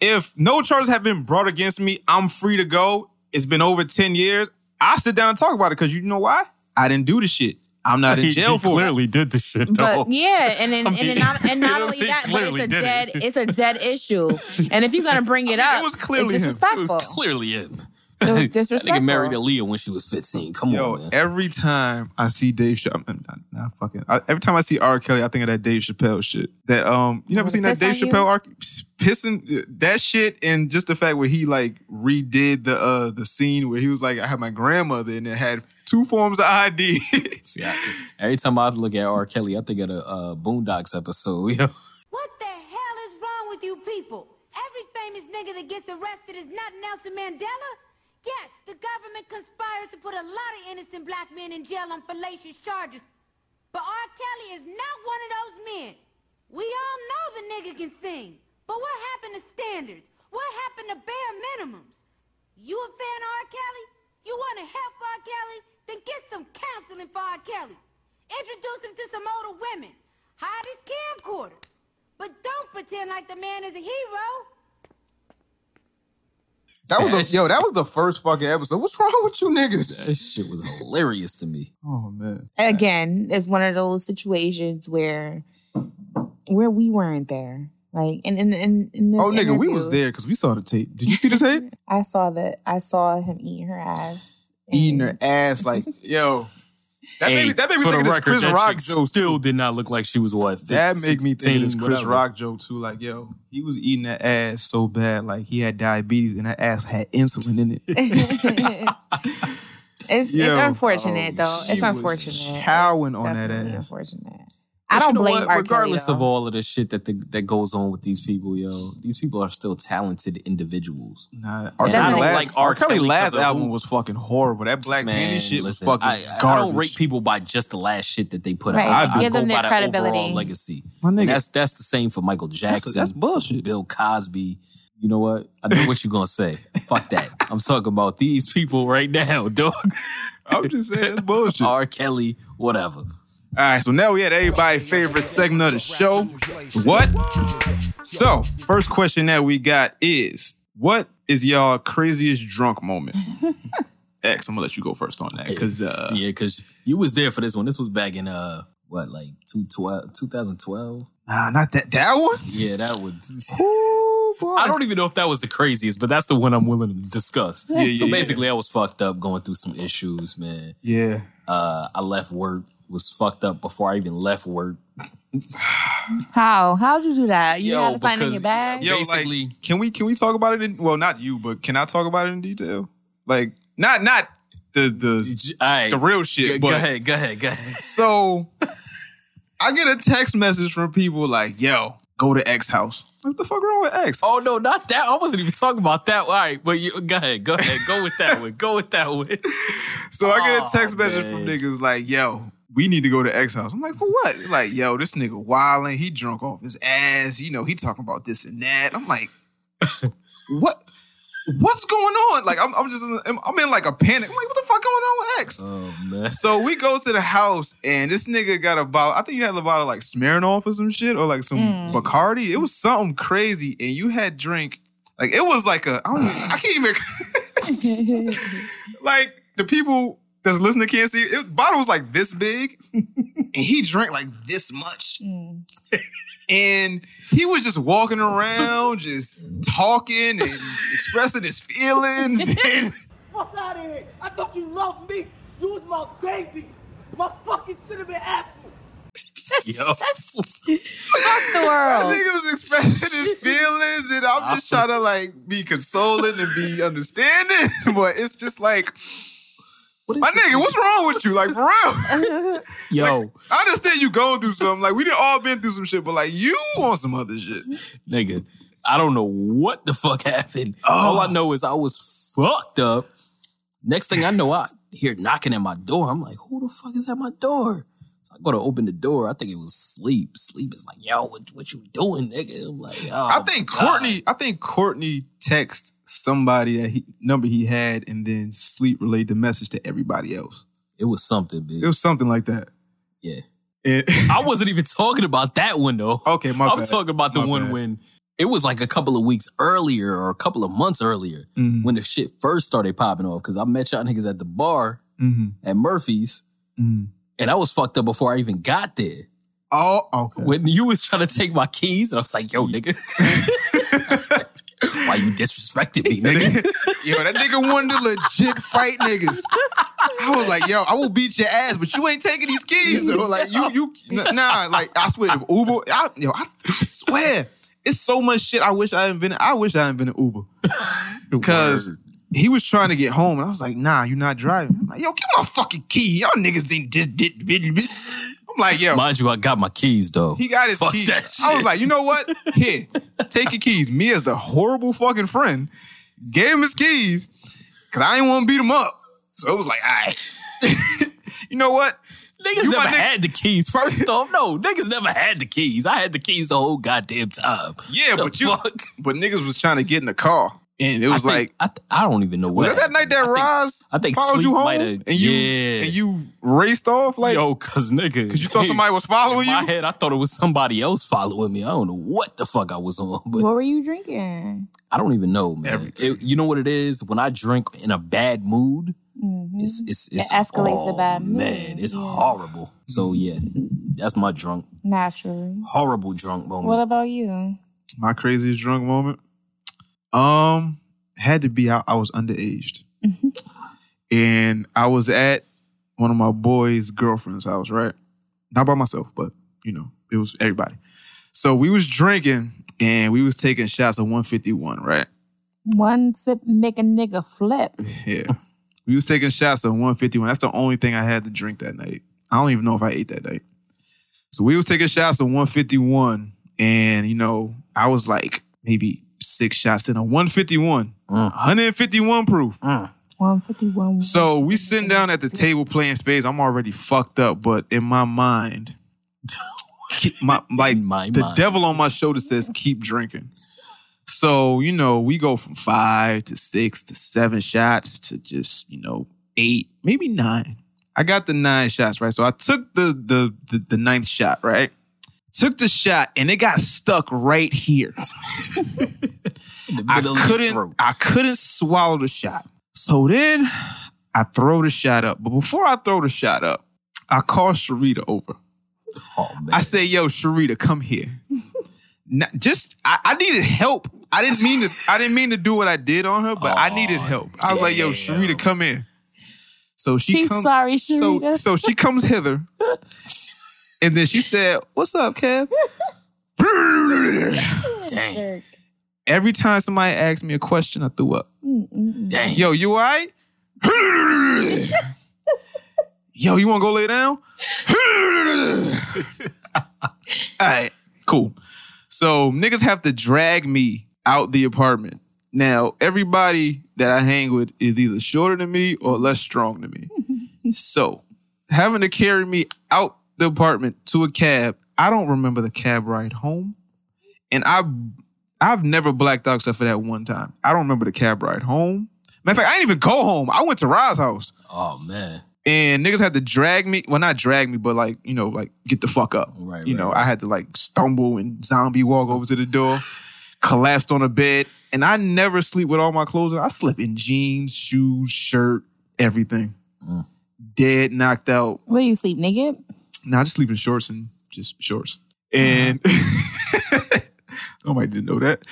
if no charges have been brought against me, I'm free to go. It's been over 10 years. I sit down and talk about it because you know why? I didn't do the shit. I'm not in He- jail he for clearly did the shit But yeah, and then, I and, then not, and not only that, but it's a dead it. it's a dead issue. And if you're gonna bring it up, it was clearly it's him. disrespectful. Clearly him. It was That nigga disrespectful. married Aaliyah when she was 15. Come Yo, on, man. every time I see Dave Chappelle, I'm not, not fucking. I, every time I see R. Kelly, I think of that Dave Chappelle shit. That um, you never seen that Dave? Chappelle R. pissing that shit, and just the fact where he like redid the uh the scene where he was like, I had my grandmother, and it had two forms of ID. See, I- every time I look at R. Kelly, I think of the uh, Boondocks episode. Yo. What the hell is wrong with you people? Every famous nigga that gets arrested is not Nelson Mandela? Yes, the government conspires to put a lot of innocent black men in jail on fallacious charges. But R. Kelly is not one of those men. We all know the nigga can sing. But what happened to standards? What happened to bare minimums? You a fan of R. Kelly? You want to help R. Kelly? Then get some counseling for R. Kelly. Introduce him to some older women. Hide his camcorder. But don't pretend like the man is a hero. that was the, yo, that was the first fucking episode. What's wrong with you niggas? That shit was hilarious to me. Oh man, Again, it's one of those situations where where we weren't there. Like in in in, in this oh nigga, we was there because we saw the tape. Did you see the tape? I saw that. I saw him eating her ass. Eating her ass like yo. That made me, that made me think of this record, Chris Rock chick joke. still did not look like she was what. That made me think of this Chris whatever. Rock joke too. Like, yo, he was eating that ass so bad, like he had diabetes and that ass had insulin in it. It's it's unfortunate oh, though. It's unfortunate. chowing It's on that ass. Unfortunate. But I don't you know blame what? R. Regardless Kelly, of all of the shit that the, that goes on with these people, yo, these people are still talented individuals. Nah, R. And Kelly last, like R. R. Kelly Kelly last 'cause of album was fucking horrible. That Black Man, Candy shit listen, was fucking I, garbage. I don't rate people by just the last shit that they put Right. out. I, I Give go them their by credibility. overall legacy. My And nigga. that's that's the same for Michael Jackson. that's for bullshit. Bill Cosby. You know what? I know what you're gonna say. Fuck that. I'm talking about these people right now, dog. I'm just saying bullshit. R. Kelly, whatever. Right, so now we had everybody's favorite segment of the show. What? So, first question that we got is what is y'all craziest drunk moment? X, I'm gonna let you go first on that because uh, Yeah, because you was there for this one. This was back in uh what like 2012, 2012. nah, not that that one. Yeah, that. Ooh. I don't even know if that was the craziest, but that's the one I'm willing to discuss. Yeah, so yeah, basically, I was fucked up going through some issues, man. Yeah. Uh, I left work, was fucked up before I even left work. How? How'd you do that? You Yo, had to sign in your bag? Yo, Basically- like, can we can we talk about it in well, not you, but can I talk about it in detail? Like, not not the the All right, the real shit. Go, but go ahead, go ahead, go ahead. So I get a text message from people like, yo, go to X house. What the fuck wrong with X? Oh no, not that. I wasn't even talking about that. All right, but you, go ahead, go ahead, go with that one. Go with that one. So I get a Oh, text message from niggas like, yo, we need to go to X house. I'm like, for what? Like, yo, this nigga wilding. He drunk off his ass. You know, he talking about this and that. I'm like, what? What's going on? Like, I'm, I'm just, I'm in like a panic. I'm like, what the fuck going on with X? Oh man. So we go to the house and this nigga got a bottle. I think you had a bottle like Smirnoff or some shit or like some mm. Bacardi. It was something crazy, and you had drink like it was like a I don't even, I can't even like the people that's listening can't see it. it. Bottle was like this big, and he drank like this much. Mm. And he was just walking around, just talking and expressing his feelings. And Fuck out of here. I thought you loved me. You was my baby. My fucking cinnamon apple. Yo. Fuck the world. I think think was expressing his feelings, and I'm just trying to like be consoling and be understanding. But it's just like, my nigga, what's wrong with you? Like for real. Yo, I understand you going through something. Like we didn't all been through some shit, but like you on some other shit. Mm-hmm. nigga, I don't know what the fuck happened. All I oh. know is I was fucked up. Next thing I know, I hear knocking at my door. I'm like, who the fuck is at my door? So I go to open the door. I think it was sleep. Sleep is like, yo, what, what you doing, nigga? I'm like, oh, I think God. Courtney. I think Courtney text somebody that he number he had, and then sleep relayed the message to everybody else. It was something big. It was something like that. Yeah. It- I wasn't even talking about that one though. okay, my I'm bad. talking about the My one bad. when it was like a couple of weeks earlier or a couple of months earlier Mhm. when the shit first started popping off. Cause I met y'all niggas at the bar Mhm. at Murphy's Mhm. and I was fucked up before I even got there. Oh, okay. When you was trying to take my keys and I was like, yo, nigga. Why you disrespected me, nigga? yo, that nigga wanted to legit fight niggas. I was like, yo, I will beat your ass, but you ain't taking these keys though. Like you, you, nah. Like I swear, if Uber, I, yo, I, I swear, it's so much shit. I wish I invented. I wish I invented Uber because he was trying to get home, and I was like, nah, you're not driving. I'm like, yo, give my fucking key. Y'all niggas ain't this. this, this, this. I'm like, yo, Mind you, I got my keys though. he got his Fuck keys. that I was like, you know what? Here, take your keys. Me as the horrible fucking friend gave him his keys because I didn't want to beat him up. So it was like, all right. you know what? Niggas You never nigga- had the keys. First off, no, niggas never had the keys. I had the keys the whole goddamn time. Yeah, The but you, fuck? but niggas was trying to get in the car, and it was I like, I, th- I don't even know was what. that that night that I think- Roz I think followed you home, mighta- and you yeah. and you raced off like, Yo, cause nigga, cause you thought somebody was following in my you. head, I thought it was somebody else following me. I don't know what the fuck I was on, but What were you drinking? I don't even know, man. It- you know what it is? When I drink in a bad mood, mm-hmm. it's it's, It it's escalates the oh, bad mood. Man, it's horrible. So yeah, that's my drunk, Naturally. horrible drunk moment. What about you? My craziest drunk moment, um, had to be I, I was underaged, and I was at one of my boys' girlfriend's house, right? Not by myself, but you know, it was everybody. So we was drinking and we was taking shots of 151, right? One sip make a nigga flip. Yeah. we was taking shots of 151. That's the only thing I had to drink that night. I don't even know if I ate that night. So we was taking shots of 151, and you know, I was like maybe six shots in a 151, 151 mm. proof. Mm. 151. So we sitting down at the table playing spades. I'm already fucked up, but in my mind, my like my the mind. devil on my shoulder says keep drinking. So you know we go from five to six to seven shots to just you know eight, maybe nine. I got the nine shots right. So I took the the the, the ninth shot right. Took the shot and it got stuck right here. I middle of your couldn't. I couldn't swallow the shot. So then I throw the shot up. But before I throw the shot up, I call Sharita over. Oh man, I say, yo, Sharita, come here. Not- just I, I needed help. I didn't mean to I didn't mean to do what I did on her, but I needed help. I was like, yo, Sharita, come in. So she He's comes sorry, so, so she comes hither. And then she said, What's up, Kev? dang, Every time somebody asks me a question, I threw up. dang. Yo, you all right? Yo, you want to go lay down? all right, cool. So niggas have to drag me out the apartment. Now, everybody that I hang with is either shorter than me or less strong than me. so having to carry me out the apartment to a cab, I don't remember the cab ride home. And I I've never blacked out except for that one time. I don't remember the cab ride home. Matter of fact, I didn't even go home. I went to Rod's house. Oh man, And niggas had to drag me. Well, not drag me, but like, you know, like get the fuck up. Right, You right, know, right. I had to like stumble and zombie walk over to the door, collapsed on a bed. And I never sleep with all my clothes on. I sleep in jeans, shoes, shirt, everything. Mm. Dead, knocked out. Where do you sleep, naked? Nah, I just sleep in shorts and just shorts. And nobody didn't know that.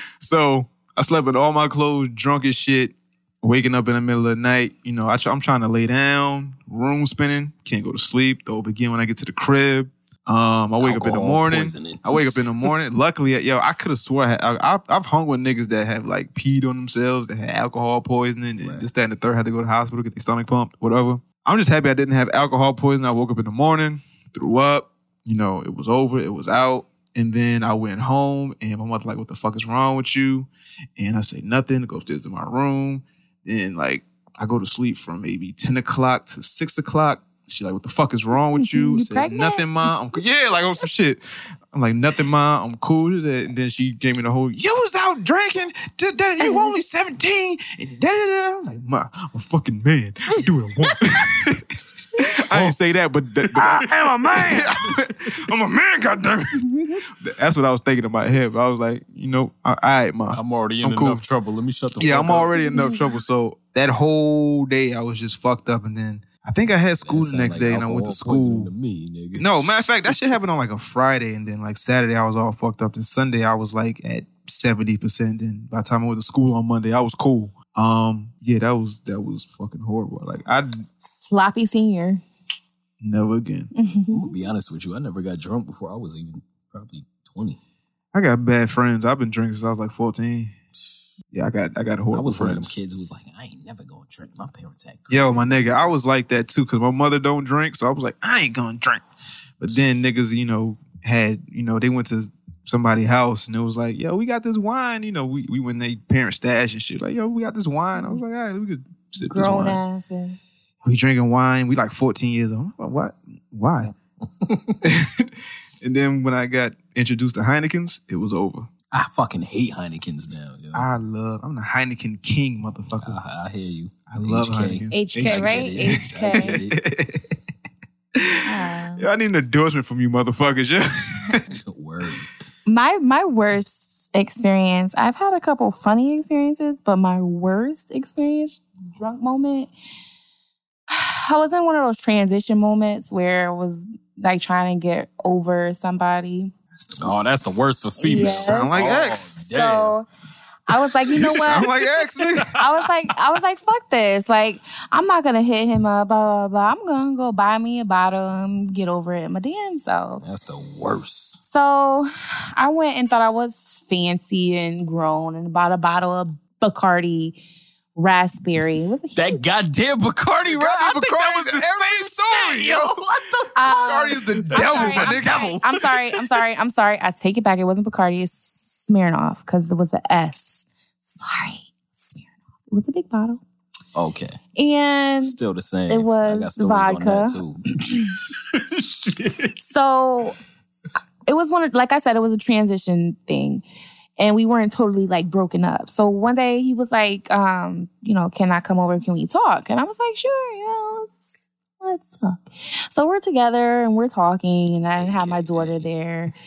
so I slept in all my clothes, drunk as shit, waking up in the middle of the night. You know, I try, I'm trying to lay down, room spinning, can't go to sleep. Though begin when I get to the crib. Um, I wake up in the morning. poisoning. I wake up in the morning. Luckily, yo, I could have swore I had, I, I've, I've hung with niggas that have like peed on themselves, that had alcohol poisoning, and this, that, and the third had to go to the hospital, get their stomach pumped, whatever. I'm just happy I didn't have alcohol poisoning. I woke up in the morning, threw up, you know, it was over, it was out. And then I went home and my mother like, what the fuck is wrong with you? And I say nothing, go upstairs to my room. Then like I go to sleep from maybe 10 o'clock to 6 o'clock. she like, what the fuck is wrong with you? You Said, nothing, mom. I'm. Yeah, like on some shit. I'm like, nothing, mom. I'm cool. And then she gave me the whole, you was out drinking. Da, da, you only 17. And da, da, da. I'm like, ma, I'm a fucking man. I do what I want. I didn't say that, but, but I am a man. I'm a man, goddamn. That's what I was thinking in my head. But I was like, you know, all right, ma. I'm already in I'm cool. enough trouble. Let me shut the Yeah, I'm up. already in enough trouble. So that whole day, I was just fucked up. And then I think I had school the next like day, and I went to school. to me, nigga. No, matter of fact, that shit happened on like a Friday, and then like Saturday, I was all fucked up. Then Sunday, I was like at seventy percent. And by the time I went to school on Monday, I was cool. Um, yeah, that was that was fucking horrible. Like I Sloppy senior. never again. I'm gonna be honest with you. I never got drunk before I was even probably 20. I got bad friends. I've been drinking since I was like fourteen. Yeah, I got I got horrible I was one of them kids who was like, I ain't never gonna drink. My parents had Yo, my nigga, I was like that too, cause my mother don't drink, so I was like, I ain't gonna drink. But then niggas, you know, had, you know, they went to somebody's house and it was like, yo, we got this wine. You know, we we went they parents' stash and shit. Like, yo, we got this wine. I was like, all right, we could sip this wine. asses. We drinking wine. We like 14 years old. Like, What? Why? and then when I got introduced to Heineken's, it was over. I fucking hate Heineken's now. Yo. I love. I'm the Heineken king, motherfucker. I, I hear you. I love HK. Heineken. HK, right? I HK. it. Um, yeah, I need an endorsement from you, motherfuckers. Yeah. Word. My my worst experience. I've had a couple funny experiences, but my worst experience, drunk moment. I was in one of those transition moments where I was like trying to get over somebody. Oh, that's the worst for females. Yes. Sound like Oh, X. damn. So I was like, you know what? Sound like X, nigga. I was like, I was like, fuck this. Like, I'm not gonna hit him up, blah, blah, blah. I'm gonna go buy me a bottle and get over it my damn self. That's the worst. So I went and thought I was fancy and grown and bought a bottle of Bacardi raspberry. Was a That goddamn Bacardi, right? I think that was the same story, shit, yo. yo. What the Um, Bacardi's the devil, sorry, my I'm nigga. sorry, I'm sorry. I'm sorry. I'm sorry. I take it back. It wasn't Bacardi. It's Smirnoff because it was an S. Sorry, Smirnoff. It was a big bottle, Okay. and Still the same. It was I got stories on vodka. that too. so it was one. Of, like I said, it was a transition thing, and we weren't totally like broken up. So one day he was like, um, you know, can I come over? Can we talk? And I was like, sure, yeah, let's let's talk. So we're together and we're talking, and I have my daughter there.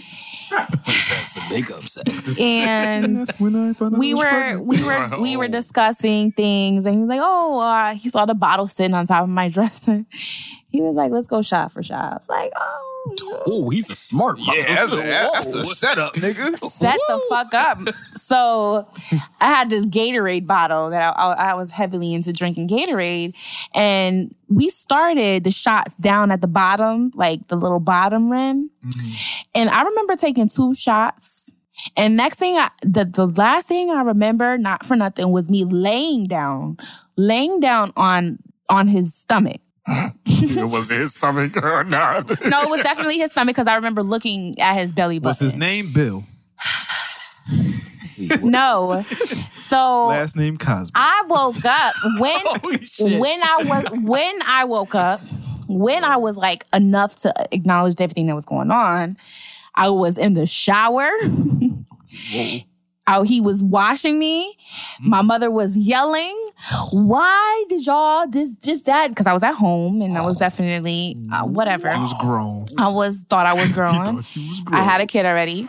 Let's have some makeup sex. and when I found out we were pregnant. we were we were discussing things and he was like oh uh, he saw the bottle sitting on top of my dresser he was like let's go shot for shot i was like oh Oh, he's a smart Yeah, that's, a, motherfucker. that's the setup, nigga. set the fuck up. So i had this gatorade bottle that I, I, I was heavily into drinking gatorade and we started the shots down at the bottom like the little bottom rim. Mm-hmm. And i remember taking two shots and next thing I, the, the last thing i remember not for nothing was me laying down laying down on on his stomach was it his stomach oh, or not? no it was definitely his stomach because i remember looking at his belly button What's his name? Bill. no so Last name Cosby. I woke up when when I was when I woke up, when I was like enough to acknowledge everything that was going on. I was in the shower. Oh, he was washing me. My mother was yelling, "Why did y'all this just that?" Because I was at home and I was definitely uh, whatever. He was grown. I was thought I was grown. Was I had a kid already.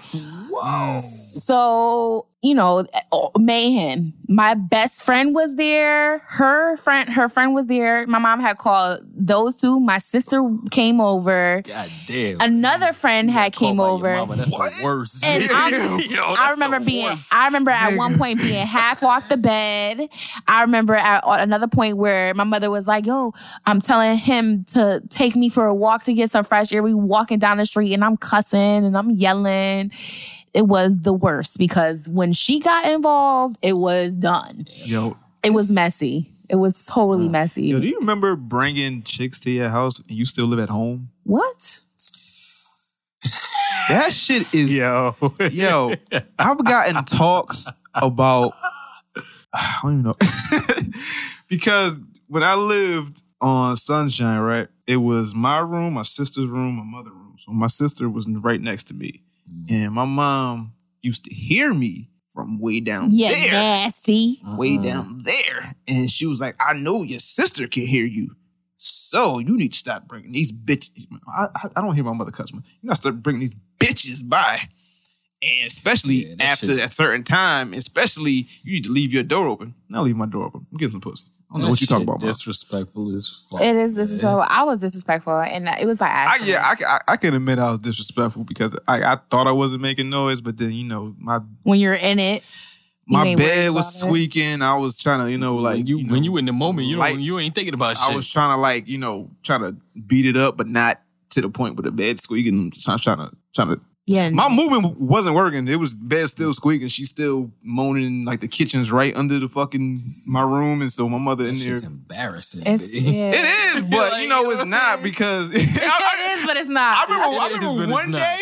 Wow. So, you know, oh, mayhem. My best friend was there. Her friend, her friend was there. My mom had called those two. My sister came over. God damn. Another friend had came by your over. Mama, that's the worst. And I'm- Yo, I remember being, worst. I remember at one point being half off the bed. I remember at another point where my mother was like, yo, I'm telling him to take me for a walk to get some fresh air. We walking down the street and I'm cussing and I'm yelling. It was the worst because when she got involved, it was done. Yo, It was messy. It was totally messy. yo, do you remember bringing chicks to your house and you still live at home? what? That shit is Yo. Yo, I've gotten talks about I don't even know. because when I lived on Sunshine, right? It was my room, my sister's room, my mother's room. So my sister was right next to me. Mm-hmm. And my mom used to hear me from way down Yeah, there. nasty. Way uh-huh. down there. And she was like, I know your sister can hear you. So you need to stop bringing these bitches. I, I, I don't hear my mother cuss. man. You gotta start bringing these bitches by. And especially after shit's- a certain time, especially you need to leave your door open. I'll leave my door open. I'm getting some pussy. I don't know what you talking about. Disrespectful as fuck. It is disrespectful. I was disrespectful, and it was by I, accident. yeah, I, I, I can admit I was disrespectful because I, I thought I wasn't making noise, but then you know my when you're in it, my bed about was it. squeaking. I was trying to you know like when you, when you in the moment, you light- don't, you ain't thinking about shit. I was trying to like you know trying to beat it up, but not to the point where the bed squeaking. I'm just trying to trying to. Yeah, My movement wasn't working. It was bed still squeaking. She's still moaning. Like the kitchen's right under the fucking my room, and so my mother in there. It's embarrassing. It's, yeah. It is, but you know it's not because it is, but it's not. I remember, I remember but one day.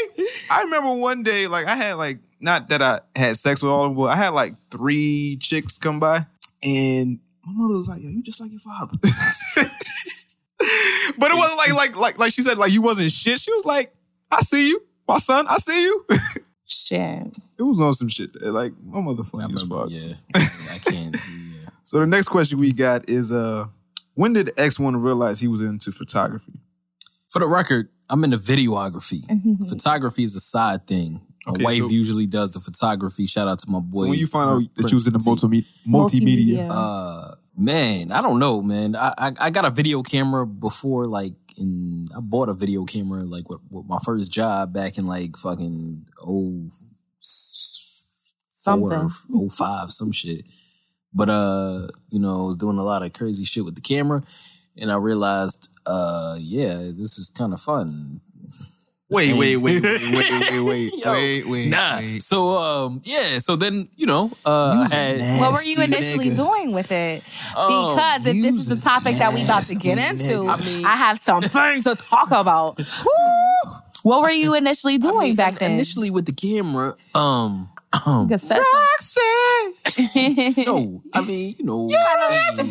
I remember one day, like I had like not that I had sex with all of them, but I had like three chicks come by, and my mother was like, "Yo, you just like your father." but it wasn't like like like like she said like you wasn't shit. She was like, "I see you, my son. I see you." Shit. it was on some shit. That, like my mother funny as fuck. Yeah, I can't. Yeah. So the next question we got is uh, when did X one realize he was into photography? For the record, I'm into videography. Photography is a side thing. My Okay, wife so- usually does the photography. Shout out to my boy. So when you find uh, out that you was in the Prince T. multimedia, multimedia, Uh, man, I don't know, man. I, I I got a video camera before, like in I bought a video camera like with, with my first job back in like fucking oh Something. oh five some shit. But uh, you know, I was doing a lot of crazy shit with the camera, and I realized, uh, yeah, this is kind of fun. Wait, wait, wait, wait, wait, wait, wait, Yo, wait, wait. Nah. wait. So um, yeah. So then you know, uh, I had What were you initially nigga. doing with it? Oh, Because if this is the topic that we about to get into, I, have some things to talk about. What were you initially doing back then? initially with the camera. Um, um Because that's- no, I mean, you know, hey,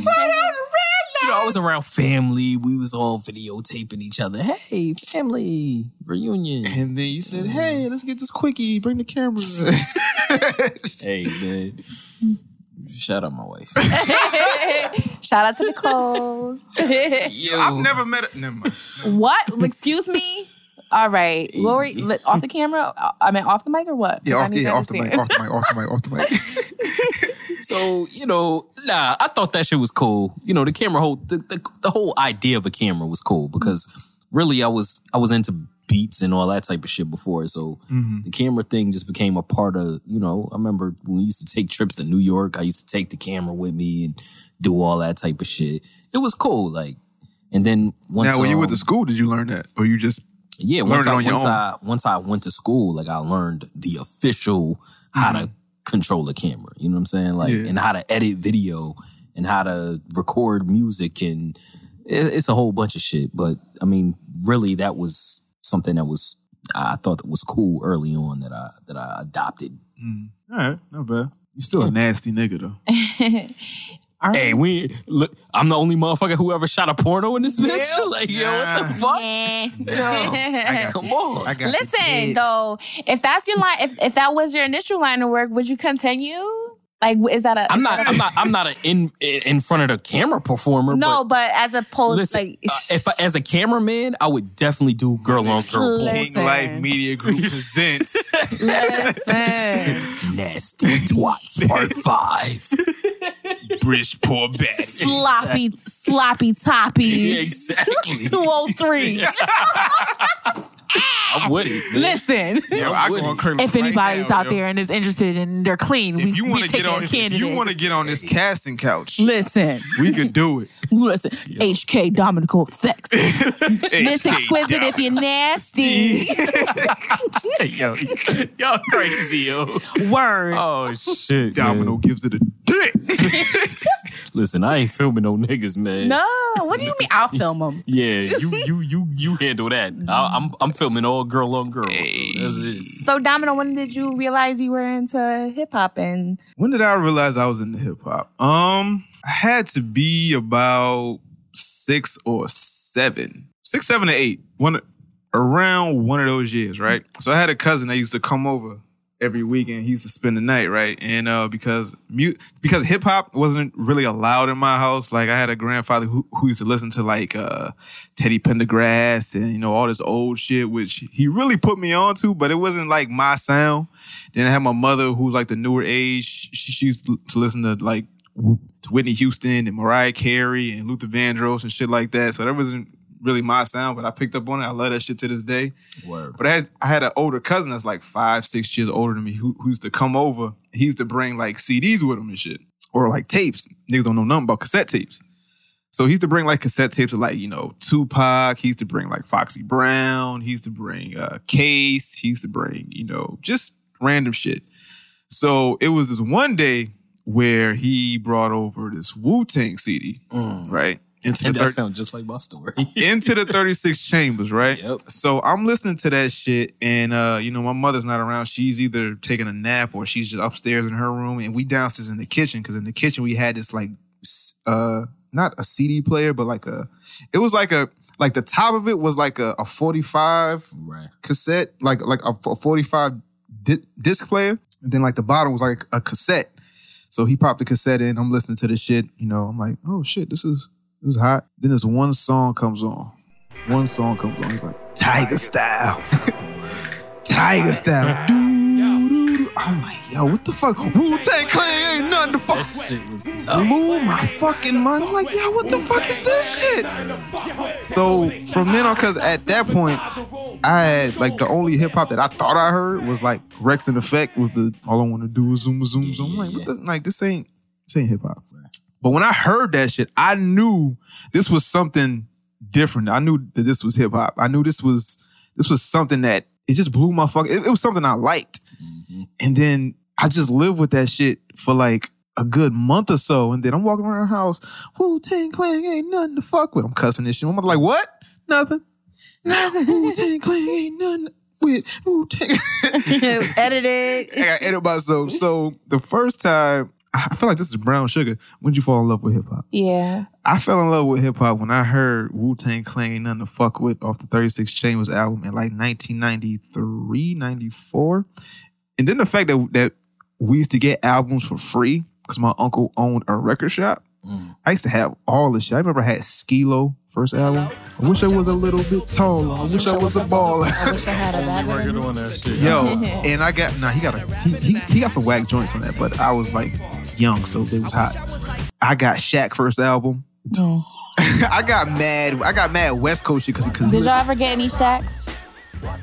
you know, I was around family. We was all videotaping each other. Hey, family reunion. And then you said, mm-hmm. "Hey, let's get this quickie. Bring the camera." hey, man. Shout out my wife. Shout out to Nicole. I've never met. A, never mind. what? Excuse me? All right. What were you, li- off the camera? I mean, off the mic or what? Yeah, I off, yeah, off the mic, understand. off the mic, off the mic, off the mic. So you know, nah, I thought that shit was cool. You know, the camera whole the, the, the whole idea of a camera was cool because really I was I was into beats and all that type of shit before. So the camera thing just became a part of you know. I remember when we used to take trips to New York. I used to take the camera with me and do all that type of shit. It was cool, like. And then once now, when you went um, to school, did you learn that, or you just yeah, once I, on your once own? I once I went to school, like I learned the official how to control a camera. You know what I'm saying? Like Yeah. and how to edit video and how to record music and it, it's a whole bunch of shit. But I mean, really, that was something that was I thought that was cool early on that I that I adopted. Mm. All right, not bad. You still a nasty nigga though. Hey, we look. I'm the only motherfucker who ever shot a porno in this bitch. like, yo, what the fuck? Yeah. Come on. I got Listen, though, if that's your line, if, if that was your initial line of work, would you continue? Like, is that a? I'm not. I'm not. I'm not an in in front of the camera performer. No, but but as opposed, listen, like, uh, if I, as a cameraman, I would definitely do girl on girl. porn. King Life Media Group presents. listen, Nasty twats part five. British poor baddie. sloppy, sloppy toppy. exactly. 203. I'm with it. man. Listen, Yo, I go on Curly if right anybody's now, out yo. there and is interested and they're clean, we, if you want to get on, a if you want to get on this casting couch, Listen, we could do it. listen. HK Dominical Effects. Miss Exquisite if you're nasty. yo, y'all crazy, yo. Word. Oh shit, Domino man. gives it a dick. Listen, I ain't filming no niggas, man. No, what do you mean? I'll film them. Yeah, you you you you handle that. I, I'm I'm filming all girl on girl. So. So, Domino, when did you realize you were into hip hop? And When did I realize I was into hip hop? Um, I had to be about six or seven, six, seven, or eight. One around one of those years, right? So I had a cousin that used to come over every weekend. He used to spend the night, right? And uh, because mute because hip hop wasn't really allowed in my house, like I had a grandfather who, who used to listen to like uh, Teddy Pendergrass and you know all this old shit, which he really put me onto, but it wasn't like my sound. Then I had my mother who's like the newer age. She, she used to listen to like to Whitney Houston and Mariah Carey and Luther Vandross and shit like that. So that wasn't really my sound, but I picked up on it. I love that shit to this day. Word. But I had, I had an older cousin that's like five, six years older than me who, who used to come over. He used to bring like CDs with him and shit. Or like tapes. Niggas don't know nothing about cassette tapes. So he used to bring like cassette tapes of like, you know, Tupac. He used to bring like Foxy Brown. He used to bring uh Case. He used to bring, you know, just random shit. So it was this one day where he brought over this Wu Tang CD, right? Into And the that thir- sounds just like my story. into the 36 chambers, right? Yep. So I'm listening to that shit, and uh, you know, my mother's not around. She's either taking a nap or she's just upstairs in her room, and we downstairs in the kitchen because in the kitchen we had this like, uh, not a CD player, but like a, it was like a like the top of it was like a, a 45 right. cassette, like like a, a 45 di- disc player, and then like the bottom was like a cassette. So he popped the cassette in. I'm listening to the shit. You know, I'm like, oh shit, this is is hot. Then this one song comes on. One song comes on. He's like, Tiger Style. Tiger Style. I'm like, yo, what the fuck? Wu Tang Clan ain't nothing to fuck. Blew my fucking mind. I'm like, yo, what the fuck is this shit? So from then on, cause at that point, I had like the only hip hop that I thought I heard was like Wreckx-n-Effect was the all I want to do is zoom zoom zoom. I'm like, what the, like this ain't this ain't hip hop. But when I heard that shit, I knew this was something different. I knew that this was hip hop. I knew this was this was something that it just blew my fuck. It, it was something I liked, mm-hmm. and then I just lived with that shit for like a good month or so. And then I'm walking around the house, Wu Tang Clan ain't nothing to fuck with. I'm cussing this shit. I'm like, what? Nothing. Nothing. Wu Tang Clan ain't nothing with Wu Tang. Edit it. I got edit myself. So the first time, I feel like this is brown sugar. When did you fall in love with hip hop? Yeah. I fell in love with hip hop when I heard Wu Tang Clan Nothing to Fuck With off the 36 Chambers album in like 1993, 94. And then the fact that, that we used to get albums for free because my uncle owned a record shop. Mm. I used to have all this shit. I remember I had Skee-Lo first album. I wish I was a little bit taller. I wish I was a baller. I wish I had a bad Working on that shit. Yo, and I got nah, he got a he, he he got some whack joints on that, but I was like young, so they was hot. I got Shaq first album. I got mad. I got mad West Coast shit because because Did y'all ever get any shacks?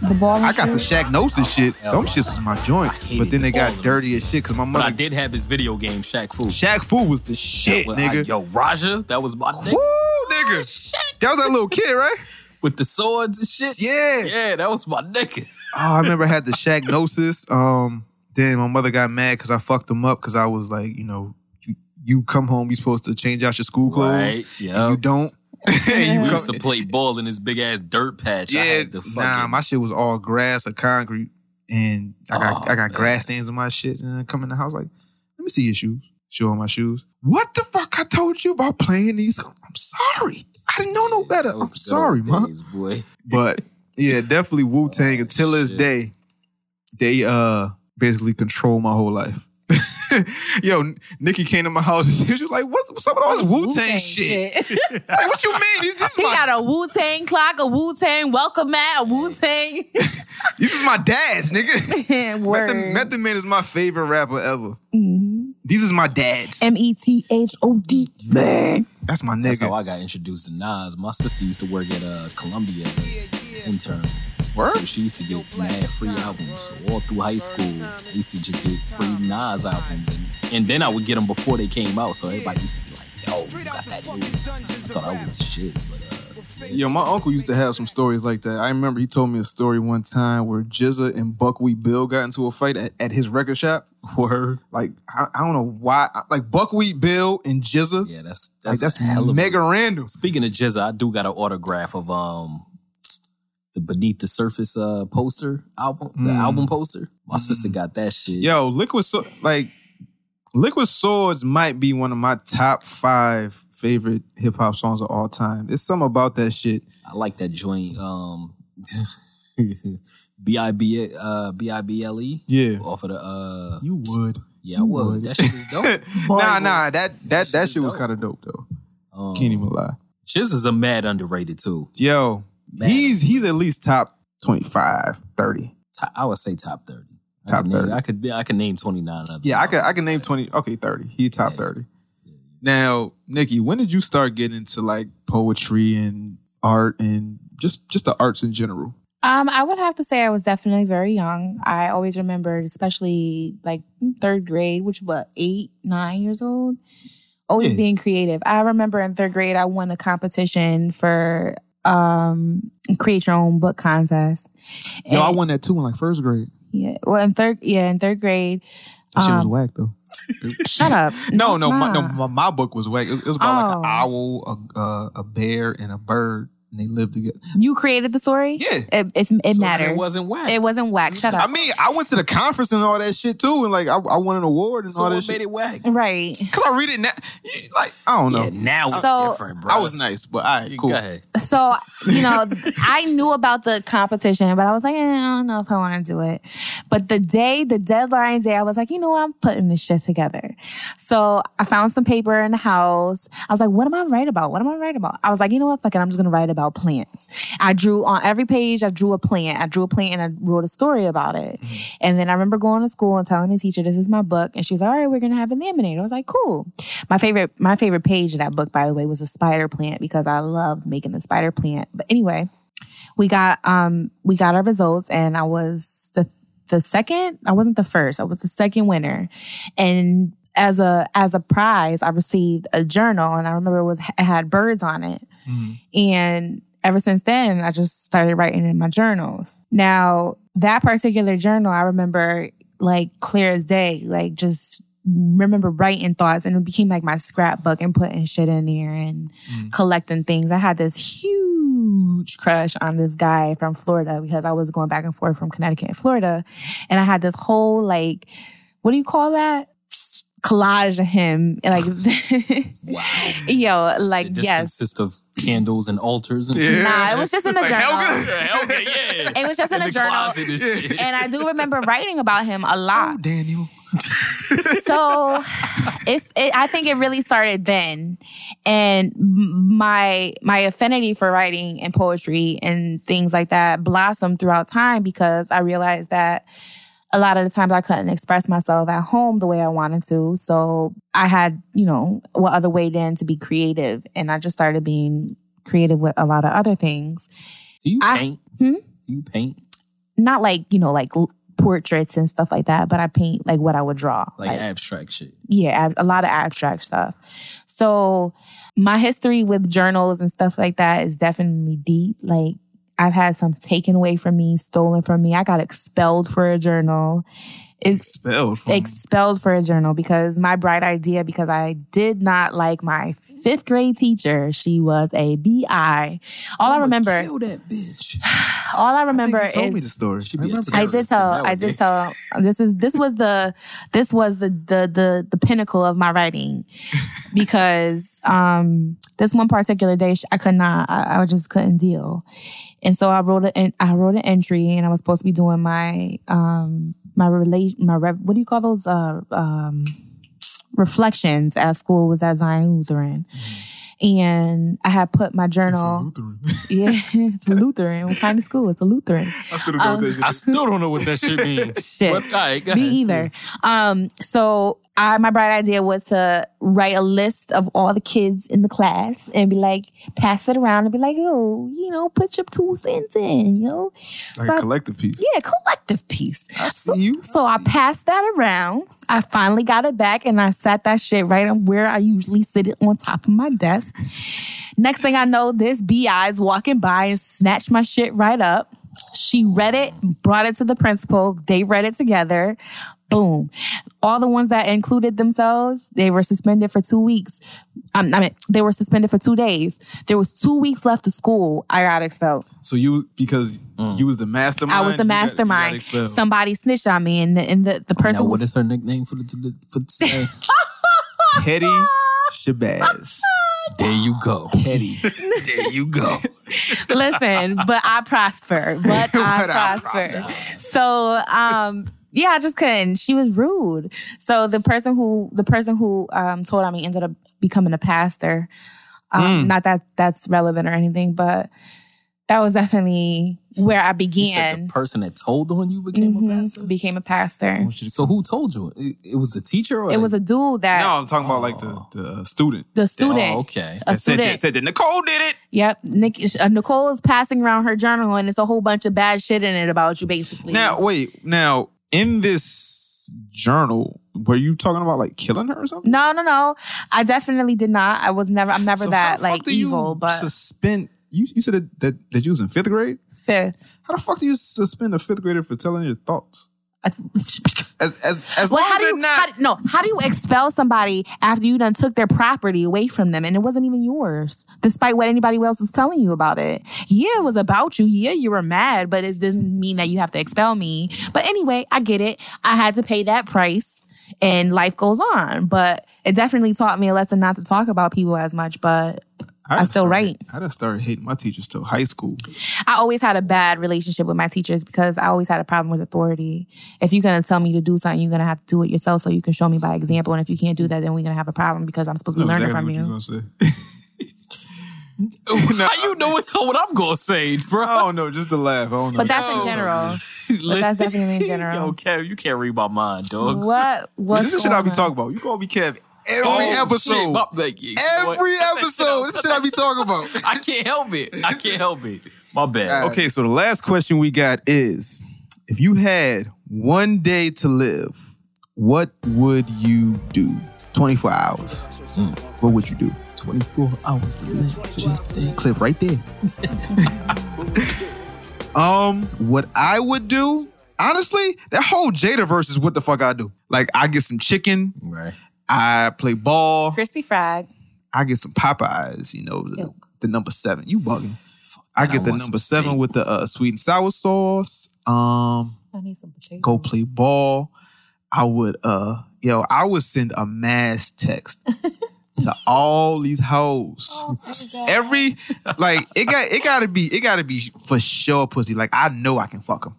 The ball. I got the Shaqnosis shit. Them shits was my joints, but then they got dirty as shit because my But I did have his video game, Shaq Fu. Shaq Fu was the shit, Well, nigga. I- yo, Rajah, that was my nigga. Woo, nigga. That was that little kid, right? With the swords and shit. Yeah. Yeah, that was my nigga. Oh, I remember I had the Shaqnosis. Um, then my mother got mad because I fucked him up because I was like, you know, you, you come home, you're supposed to change out your school clothes. Right, and yeah. You don't. You We used to play ball in this big ass dirt patch. I yeah, had to fucking, nah, my shit was all grass or concrete, and I got Oh, I got grass stains on my shit. And I come in the house like, let me see your shoes. Show 'em my shoes. What the fuck? I told you about playing these. I'm sorry. I didn't know no better. I'm sorry, man. days, boy. But yeah, definitely Wu Tang. Until this day, they uh basically control my whole life. Yo, Nikki came to my house and she was like, "What's, what's up with all this Wu Tang shit?" like, what you mean? This, this He my got a Wu Tang clock, a Wu Tang welcome mat, a Wu Tang. this is my dad's nigga. Word. Method, Method Man is my favorite rapper ever. These is my dad's. M E T H O D. Man. That's my That's nigga. how I got introduced to Nas. My sister used to work at uh, Columbia as an intern. Word? So she used to get mad free albums. So all through high school, I used to just get free Nas albums. And, and then I would get them before they came out. So everybody used to be like, yo, you got that new. I thought I was the shit. But uh, Yo, my uncle used to have some stories like that. I remember he told me a story one time where GZA and Buckwheat Bill got into a fight at, at his record shop. Word. Like I, I don't know why. Like Buckwheat Bill and GZA. yeah, that's like that's, that's of a- mega random. Speaking of GZA, I do got an autograph of um the Beneath the Surface uh poster album, the Mm. album poster. My sister got that shit. Yo, Liquid so like Liquid Swords might be one of my top five favorite hip hop songs of all time. It's something about that shit. I like that joint. Um, B I B uh B I B L E. Yeah. Off of the uh. You would. Yeah, I would. That shit is dope. nah, nah, that that that shit was kind of dope though. Um, Can't even lie. Shiz is a mad underrated too. Yo, he's he's at least top 25, 30. Top, I would say top thirty. I Top could name- 30. I could I could name twenty nine other. Yeah, I could I can name 20. Okay, 30. He top 30. Now, Nikki, when did you start getting into like poetry and art and just just the arts in general? Um, I would have to say I was definitely very young. I always remembered, especially like third grade, which what eight, nine years old. Always Yeah. being creative. I remember in third grade, I won a competition for um create your own book contest. Yo, I won that too in like first grade. Yeah, well, in third, yeah, in third grade. That shit was um, whack though. Shut up. No, no, my, no, my, my book was whack. It was, it was about like an Oh. owl, a, uh, a bear, and a bird, and they lived together. You created the story. Yeah, it, it's it So matters. it wasn't whack. It wasn't whack. Shut up. I mean, I went to the conference and all that shit too, and like I, I won an award and So all that shit. made it whack? right. Cause I read it now, like I don't know. now it's So- different, bro. I was nice, but all right, cool. Go ahead. So, you know, I knew about the competition, but I was like, eh, I don't know if I want to do it. But the day, the deadline day, I was like, you know what? I'm putting this shit together. So I found some paper in the house. I was like, what am I write about? What am I write about? I was like, you know what? Fuck it. I'm just going to write about plants. I drew on every page, I drew a plant. I drew a plant and I wrote a story about it. And then I remember going to school and telling the teacher, this is my book. And she was like, all right, we're going to have a laminated. I was like, cool. My favorite, my favorite page of that book, by the way, was a spider plant because I loved making the spider plant. But anyway, we got, um, we got our results and I was the, the second, I wasn't the first, I was the second winner. And as a, as a prize, I received a journal and I remember it was, it had birds on it. Mm-hmm. And ever since then, I just started writing in my journals. Now, that particular journal, I remember like clear as day, like just remember writing thoughts and it became like my scrapbook and putting shit in there and mm. collecting things. I had this huge crush on this guy from Florida because I was going back and forth from Connecticut and Florida. And I had this whole like, what do you call that? Collage of him. Like, wow. Yo, like, This yes. consists of candles and altars and Yeah. Nah, it was just in the Like journal. Helga? Helga, yeah. It was just in, In a the journal. and shit. And I do remember writing about him a lot. Oh, Daniel. so it's it, I think it really started then, and my my affinity for writing and poetry and things like that blossomed throughout time because I realized that a lot of the times I couldn't express myself at home the way I wanted to. So I had, you know, what other way then to be creative. And I just started being creative with a lot of other things. Do you I- paint? Hmm? Do you paint? Not like, you know, like portraits and stuff like that, but I paint like what I would draw. Like, abstract shit. yeah, ab- a lot of abstract stuff. So my history with journals and stuff like that is definitely deep. Like I've had some taken away from me, stolen from me. I got expelled for a journal. It's Expelled from expelled for a journal because my bright idea because I did not like my fifth grade teacher. She was a BI. All I remember, Kill that bitch. all I remember you told is me the story. Should be a I did tell. I did tell. This is this was the this was the the the the pinnacle of my writing because um this one particular day I could not. I, I just couldn't deal, and so I wrote an I wrote an entry, and I was supposed to be doing my um my relate my rev, what do you call those uh um reflections at school was at Zion Lutheran. And I had put my journal. Yeah, it's a Lutheran. What kind of school? It's a Lutheran. I still don't know Um, what that shit I still don't know what that shit means. Shit. But, all right, go Me ahead. either. Um, so I, my bright idea was to write a list of all the kids in the class and be like, pass it around and be like, yo, you know, put your two cents in, you know? Like So a I- collective piece. yeah, collective piece. I see you. So I passed that around. I finally got it back and I sat that shit right on where I usually sit it on top of my desk. Next thing I know, this BI is walking by and snatched my shit right up. She read it, brought it to the principal. They read it together. Boom. All the ones that included themselves, they were suspended for two weeks. Um, I mean, they were suspended for two days. There was two weeks left of school. I got expelled. So you because you was the mastermind. I was the you got- you got mastermind. Somebody snitched on me, and the, and the, the person Now, what was is her nickname for the for today? Petty Shabazz. There you go. Petty. there you go. Listen, but I prosper. But I But I prosper. So um yeah, I just couldn't. She was rude. So the person who the person who um told on me ended up becoming a pastor. Um, Mm. Not that that's relevant or anything, but that was definitely where I You said began. the person that told on you became a Mhm, pastor. Became a pastor. So who told you? It, it was the teacher, or It was a dude that No, I'm talking about like the, the student. the student. Oh, okay. A That said, student. that, said that Nicole did it. Yep. Nick, uh, Nicole is passing around her journal and it's a whole bunch of bad shit in it about you, basically. Now, wait. Now, in this journal, were you talking about like killing her or something? No, no, no. I definitely did not. I was never. I'm never So how that the fuck like do you evil. But suspend. You, you said that, that that you was in fifth grade. fifth. How the fuck do you suspend a fifth grader for telling your thoughts? As as as Well, long how as do you? not. How, no, how do you expel somebody after you done took their property away from them and it wasn't even yours, despite what anybody else was telling you about it? Yeah, it was about you. Yeah, you were mad, but it doesn't mean that you have to expel me. But anyway, I get it. I had to pay that price, and life goes on. But it definitely taught me a lesson not to talk about people as much. But I, just still started- write. I just started hating my teachers till high school. I always had a bad relationship with my teachers because I always had a problem with authority. If you're gonna tell me to do something, you're gonna have to do it yourself so you can show me by example. And if you can't do that, then we're gonna have a problem because I'm supposed to be Know learning exactly from what you. you gonna say. How you know what, what I'm gonna say, bro? I don't know. Just to laugh. I don't know. But that's in general. But that's definitely in general. Yo, Kev, you can't read my mind, dog. What? See, this is shit I going be talking about. You call me Kev every Oh, episode. shit, my- like, you Every what? episode. This shit I be talking about. I can't help it. I can't help it. My bad. Okay, so the last question we got is if you had one day to live, what would you do? 24 hours. What would you do? 24 hours to live. Just think. Clip right there. um, what I would do, honestly, that whole Jada verse is what the fuck I do. Like, I get some chicken, Right. I play ball, Crispy fried. I get some Popeyes, you know, the, the number seven. You bugging. I I get the number seven steak. with the uh, sweet and sour sauce. Um, I need some potatoes. go play ball. I would uh yo, I would send a mass text to all these hoes. Every like it got it gotta be it gotta be for sure pussy. Like I know I can fuck them.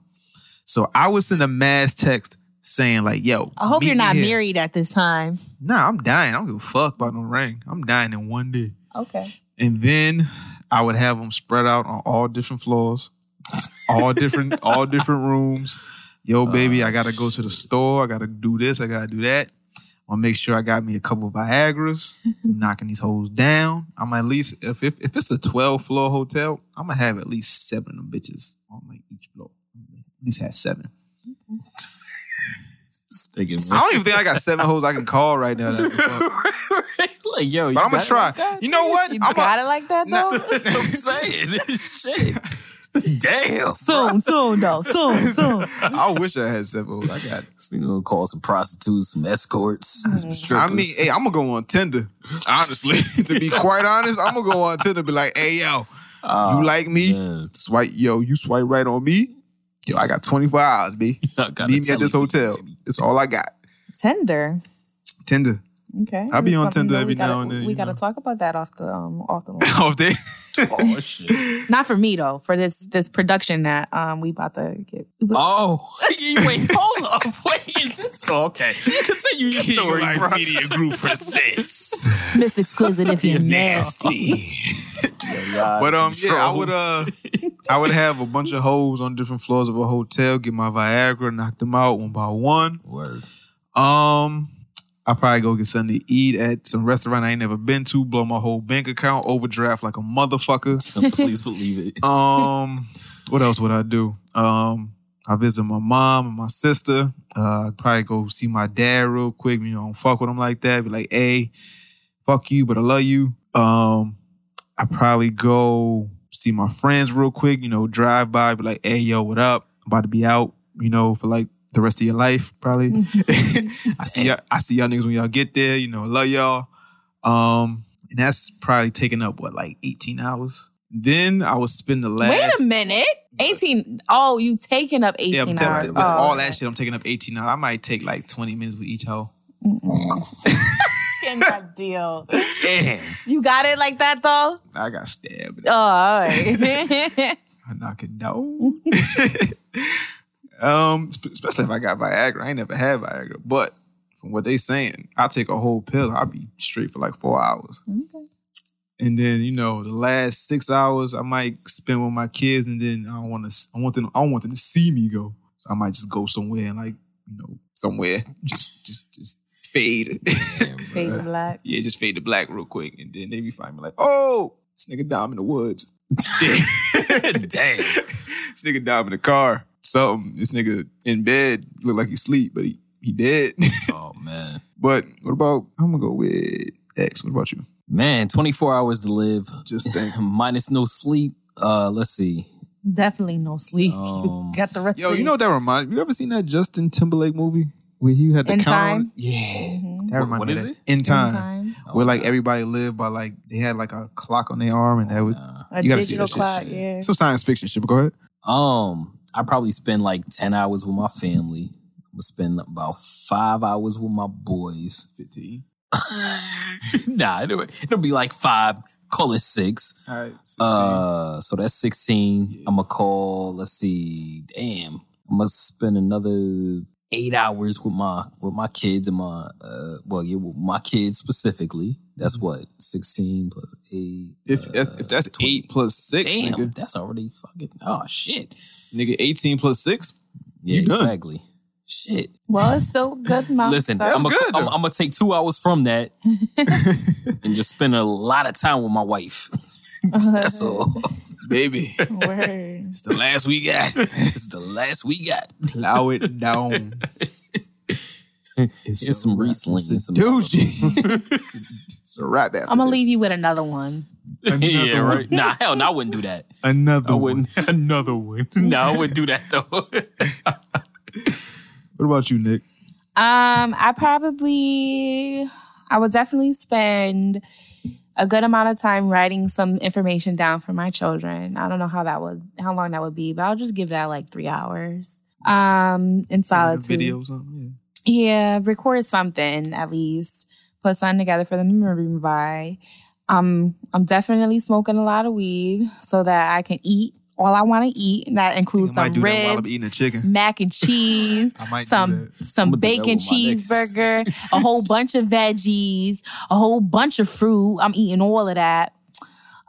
So I would send a mass text saying like, yo, I hope you're not here. married at this time. Nah, I'm dying. I don't give a fuck about no ring. I'm dying in one day. Okay. And then I would have them spread out on all different floors, all different, all different rooms. Yo, oh, baby, I gotta go to the store. I gotta do this. I gotta do that. I'll make sure I got me a couple of Viagra's, knocking these hoes down. I'm at least if, if if it's a 12 floor hotel, I'm gonna have at least seven of them bitches on like each floor. At least have seven. I don't even think I got seven hoes I can call right now. that like, yo, you But I'm gonna try. like that? you know what? You I'm got it like that though? I'm saying. Shit. Damn. soon, soon though. Soon, soon. I wish I had seven hoes. I got This nigga gonna call some prostitutes, some escorts, oh, some strippers. I mean, hey, I'm gonna go on Tinder. Honestly, to be quite honest, I'm gonna go on Tinder. Be like, hey, yo, Oh, you like me? man. Swipe, yo, you swipe right on me. Yo, I got 24 hours, b. I got Meet me at this hotel. baby. That's all I got. Tender. Tinder. Okay. I'll be on Tinder every gotta- now and then, We gotta know. talk about that off the um off the line. Off there. Oh shit. Not for me though. For this this production that um we about to get. Oh, wait, hold up. Wait, is this oh, okay? Continue your story, bro. Media Group presents. Miss Exquisite if you're nasty. But um, yeah, I would uh, I would have a bunch of hoes on different floors of a hotel. Get my Viagra, knock them out one by one. Word. Um, I probably go get something to eat at some restaurant I ain't never been to. Blow my whole bank account, overdraft like a motherfucker. Please believe it. Um, what else would I do? Um, I visit my mom and my sister. Uh, I'd probably go see my dad real quick. You know, don't fuck with him like that. Be like, hey, fuck you, but I love you. Um, I probably go see my friends real quick. You know, drive by, be like, hey, yo, what up? I'm about to be out. You know, for like the rest of your life, probably. I see y'all, I see y'all niggas when y'all get there. You know, love y'all. Um, and that's probably taking up what like 18 hours. Then I would spend the last. Wait a minute. 18. Oh, you taking up 18 Yeah, I'm hours. taking Oh, all okay. that shit. I'm taking up 18 hours. I might take like 20 minutes with each hoe. fucking that deal. Damn. You got it like that though? I got stabbed. Oh, all right. I knock it down. Um, especially if I got Viagra. I ain't never had Viagra, but from what they saying, I take a whole pill. I'll be straight for like four hours. Okay. And then you know the last six hours I might spend with my kids, and then I don't want to. I want them. I don't want them to see me go. So I might just go somewhere and like you know somewhere just just just fade. Fade to black. Yeah, just fade to black real quick, and then they be find me like, oh, this nigga down in the woods. Damn, damn. This nigga down in the car. Something. This nigga in bed look like he sleep, but he he dead. Oh man. but what about? I'm gonna go with X. What about you? Man, 24 hours to live. Just think. Minus no sleep. Uh, let's see. Definitely no sleep. Um, got the rest Yo, of you know what that reminds me? You ever seen that Justin Timberlake movie where he had the In count? on Time? it? Yeah, that reminds what me. is of it? that. In time, Time. where like everybody lived by like they had like a clock on their arm and that would A you gotta see digital that shit. clock, yeah. Some science fiction shit. But go ahead. Um, I probably spend like 10 hours with my family. I'm gonna spend about five hours with my boys. 15. nah, it'll, it'll be like five. Call it six. All right. Uh, so that's 16. I'm gonna call, let's see, damn. I'm gonna spend another eight hours with my with my kids and my uh well yeah with my kids specifically. That's what? 16 plus eight. If if, if that's eight plus six, Damn, nigga, that's already fucking oh shit. Nigga, eighteen plus six. Yeah, You done. exactly. Shit. Well, it's still good amount. Listen, of I'm gonna I'm, I'm take two hours from that and just spend a lot of time with my wife. That's all. Baby, Word. it's the last we got. it's the last we got. Plow it down. Here's some Riesling and some Dude, it's a wrap I'm gonna leave you with another one. yeah, right. Nah, hell no, I wouldn't do that. Another I one. Another one. no, I wouldn't do that though. What about you, Nick? Um, I probably, I would definitely spend a good amount of time writing some information down for my children. I don't know how that would, how long that would be, but I'll just give that like three hours. Um, in solitude. Video or something. Yeah. Yeah, record something at least. Put something together for them to remember by. Um, I'm definitely smoking a lot of weed so that I can eat all I want to eat. And that includes I might some do that while I'm eating a chicken. mac and cheese, I might do some some I'ma do that bacon with my next- cheeseburger, a whole bunch of veggies, a whole bunch of fruit. I'm eating all of that.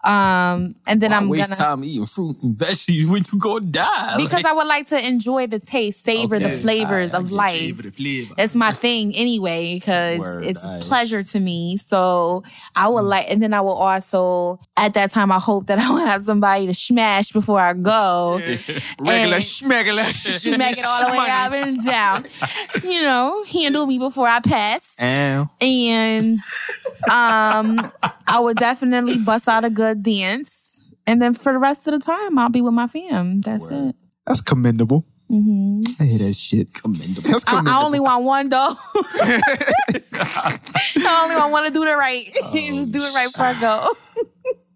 Um, and then Why I'm waste gonna time eating fruit and veggies when you gonna die. because Like, I would like to enjoy the taste, savor the flavors of life. Flavor. It's my thing anyway because Word, it's pleasure to me. So I Mm. would like, and then I will also at that time I hope that I will have somebody to smash before I go. Regular And- Smack it all the way up and down. You know, handle me before I pass. Ow. And um, I would definitely bust out a good dance. And then for the rest of the time, I'll be with my fam. That's it. That's commendable. hmm I hear that shit. commendable. That's I, commendable. I only want one though. I only want one to do the right. Just do it right before I go.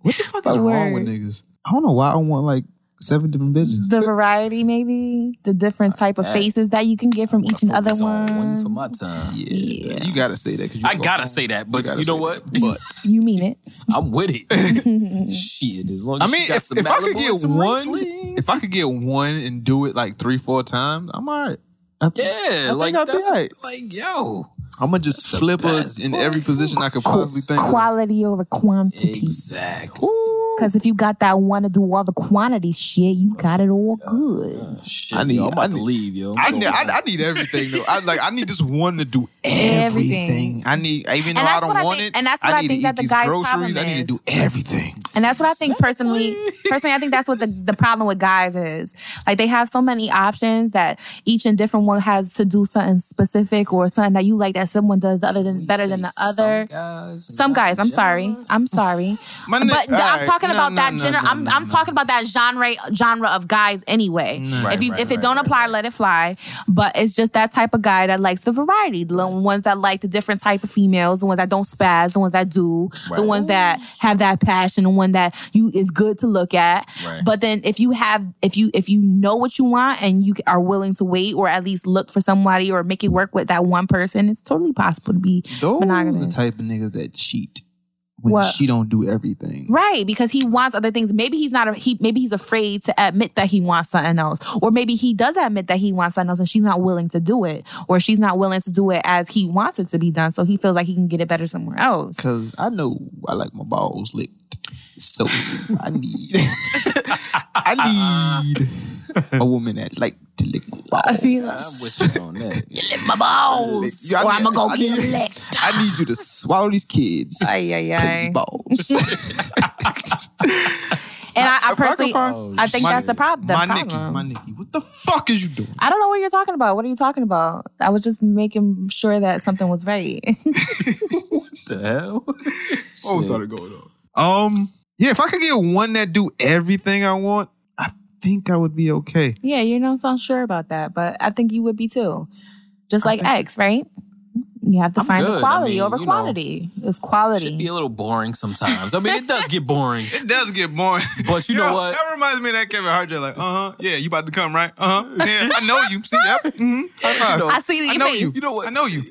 what the fuck is wrong with niggas? I don't know why I want like seven different bitches. The variety, maybe the different type of faces that you can get from each and other on one one. for my time. Yeah, you gotta say that. Cause I gotta home. say that, but gotta you, know what? that. But You mean it? I'm with it. Shit, as long as I mean, if, some if I could get one, Riesling. if I could get one and do it like three, four times, I'm all right. I think, yeah, I like think I'll be that's all right. like yo, I'm gonna just the flip her best, in every position I could possibly think. of. Quality over quantity. exactly. Because if you got that one to do all the quantity shit, you got it all good. Uh, shit, I need- yo, I'm about I to leave, yo. I'm I going need, I. I need everything though. I like I need this one to do Everything. everything. I need even though I don't what I want think- it. and that's what I need think that the guy's groceries. problem I need to do everything. And that's what I think personally. Personally, I think that's what the, the problem with guys is. Like they have so many options that each and different one has to do something specific or something that you like that someone does the other than better than the other. Some guys, Some guys, I'm sorry. I'm sorry. My but nigga- th- I'm alright, talking no, about no, that no, genre. I'm, I'm talking about that genre genre of guys anyway. Right, if you right, if it right, don't apply, let it fly. But it's just that type of guy that likes the variety. The ones that like the different type of females, the ones that don't spaz, the ones that do, the ones that have that passion, the someone that you is good to look at. But then if you have if you if you know what you want and you are willing to wait or at least look for somebody or make it work with that one person, it's totally possible to be Those monogamous. the type of niggas that cheat when she don't do everything. Right, because he wants other things. Maybe he's not. A, he maybe he's afraid to admit that he wants something else, or maybe he does admit that he wants something else, and she's not willing to do it, or she's not willing to do it as he wants it to be done. So he feels like he can get it better somewhere else. Cause I know I like my balls licked. So I need I need a woman that like to lick my balls. I feel- I'm with you on that. You lick my balls, Yeah, I or need- I'm gonna go I get need- them licked. I need you to swallow these kids. Ay, ay, Cause ay. these balls. And I, I If I can personally, find- I think My- that's the, prob- the my problem. Nikki, my Nikki, what the fuck is you doing? I don't know what you're talking about. What are you talking about? I was just making sure that something was right. What the hell? What started going on? Um, yeah, if I could get one that do everything I want, I think I would be okay. yeah, you're not so sure about that, but I think you would be too. Just like X, right? You have to I'm find good. the I quality mean, over you know, quantity. it's quality. It should be a little boring sometimes. I mean, it does get boring. It does get boring. But you know what? That reminds me of that Kevin Hart joke, like, uh huh, yeah, you about to come, right? Uh huh. Yeah, I know you. See, yep. Mm-hmm. High five. I see it in I your know face. you. You know what? I know you.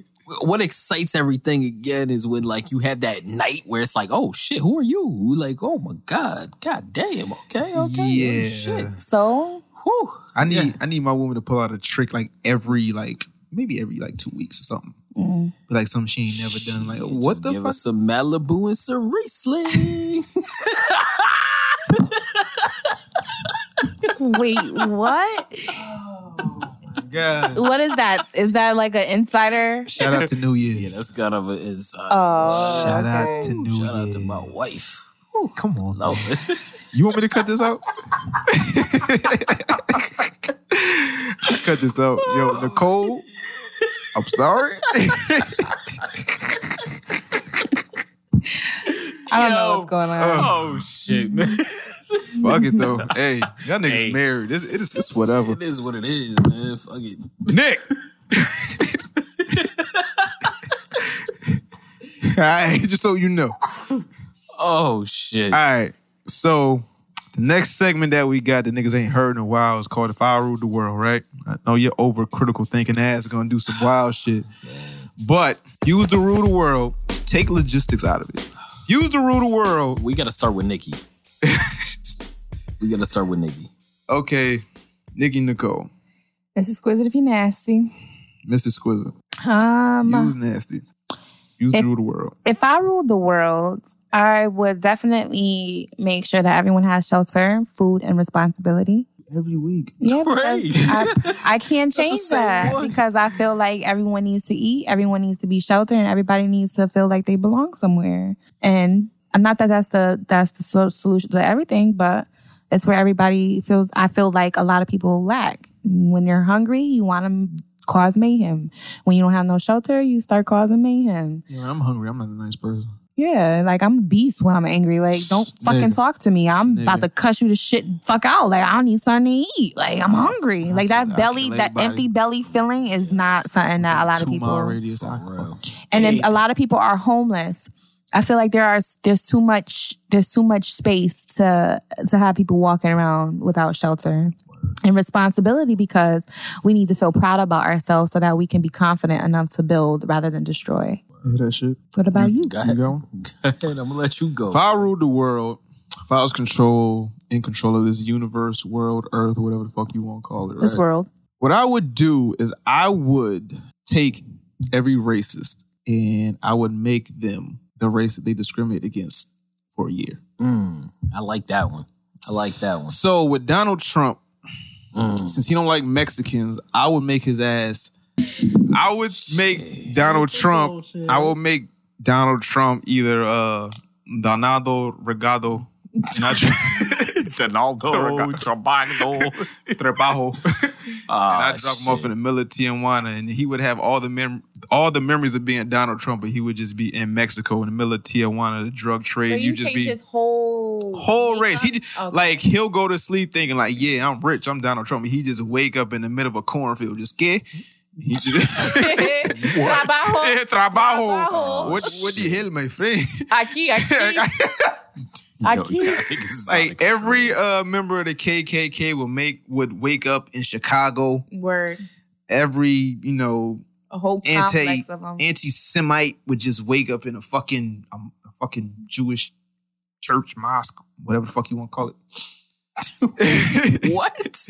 What excites everything again is when like you have that night where it's like, oh shit, who are you? Like, oh my god, god damn, okay, okay, oh, Yeah. shit. So Whew. I need I need my woman to pull out a trick like every like maybe every like two weeks or something. Mm. Like something she ain't never done. Like what the Give fuck? us some Malibu and some Riesling. wait, what? God. What is that? Is that like an insider? Shout out to New Year's. yeah, that's kind of a is. Uh, Oh, Shout okay. out to New shout out to my wife. Oh, come on. No, You want me to cut this out? cut this out. Yo, Nicole. I'm sorry. I don't know what's going on. oh shit, man. Fuck it though. Hey, y'all niggas Hey. married. It's, it is, it's whatever. It is what it is, man. Fuck it. Nick. All right, just so you know. Oh shit. All right, so the next segment that we got, the niggas ain't heard in a while, is called "If I Ruled the World." Right? I know your over critical thinking ass is gonna do some wild shit, but use the rule the world. Take logistics out of it. Use the rule the world. We got to start with Nikki. we got to start with Nikki. Okay, Nikki Nicole, This is exquisite if you're nasty. Mr. Squizzer, Um, use nasty. Use the If- rule the world. if I ruled the world, I would definitely make sure that everyone has shelter, food, and responsibility. Every week. Yeah, Right. I, I can't change that one. because I feel like everyone needs to eat, everyone needs to be sheltered, and everybody needs to feel like they belong somewhere. And not that that's the that's the solution to everything, but it's where everybody feels. I feel like a lot of people lack. When you're hungry, you want to cause mayhem. When you don't have no shelter, you start causing mayhem. Yeah, I'm hungry. I'm not a nice person. Yeah, like I'm a beast when I'm angry. Like, don't fucking Nigga. talk to me. I'm Nigga. about to cuss you to shit fuck out. Like, I don't need something to eat. Like, I'm hungry. Like that belly, that everybody. empty belly feeling is not something that a lot of people. radius. And then a lot of people are homeless. I feel like there are there's too much there's too much space to to have people walking around without shelter and responsibility because we need to feel proud about ourselves so that we can be confident enough to build rather than destroy. That shit? What about mm, you? Go You ahead. going? Go ahead. I'm gonna let you go. If I ruled the world, if I was control in control of this universe, world, earth, whatever the fuck you want to call it, This world. What I would do is I would take every racist and I would make them the race that they discriminate against for a year. Mm, I like that one. I like that one. So with Donald Trump, Mm. since he don't like Mexicans, I would make his ass. I would make Donald Trump. I will make Donald Trump either uh Donaldo Regado. Not Donaldo Trabajo. Trebajo. Ah, and I drop him off in the middle of Tijuana, and he would have all the mem- all the memories of being Donald Trump, but he would just be in Mexico in the middle of Tijuana, the drug trade. you, just be his whole whole race. He just, like he'll go to sleep thinking like, yeah, I'm rich, I'm Donald Trump. And he just wake up in the middle of a cornfield, just scared. He just Trabajo. Yeah, trabajo. Trabajo. What what the hell, my friend? Aquí, aquí. I Yo, can't. y'all niggas is Like every uh, member of the KKK would make would wake up in Chicago. Word. Every you know A whole anti of them. anti-Semite would just wake up in a fucking um, a fucking Jewish church mosque, whatever the fuck you want to call it. what?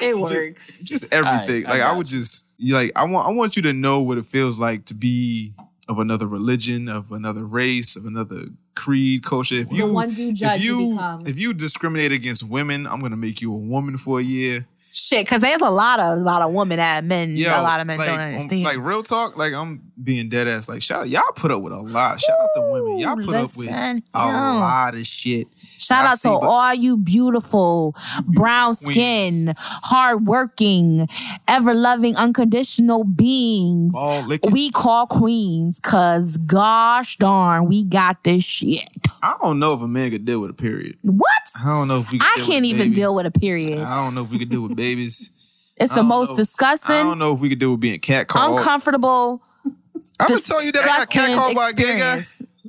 It works. just everything. I like I got would just you like I want I want you to know what it feels like to be of another religion, of another race, of another creed, culture. If The you ones you judge, if you you become. if you discriminate against women, I'm gonna make you a woman for a year. Shit, because there's a lot of a lot of women that men, Yo, a lot of men like, don't understand. Like real talk, like I'm being dead ass. Like shout out, y'all put up with a lot. Shout out to women. Y'all put up with listen, a yo. lot of shit. Shout I out to see, all you beautiful, brown skin, hardworking, ever loving, unconditional beings. We call queens, cause gosh darn, we got this shit. I don't know if a man could deal with a period. What? I don't know if we. Could I can't even baby. deal with a period. I don't know if we could deal with babies. It's I the most know. I disgusting, don't know if we could deal with being catcalled. uncomfortable. I'm gonna tell you that I got catcalled by a gay guy.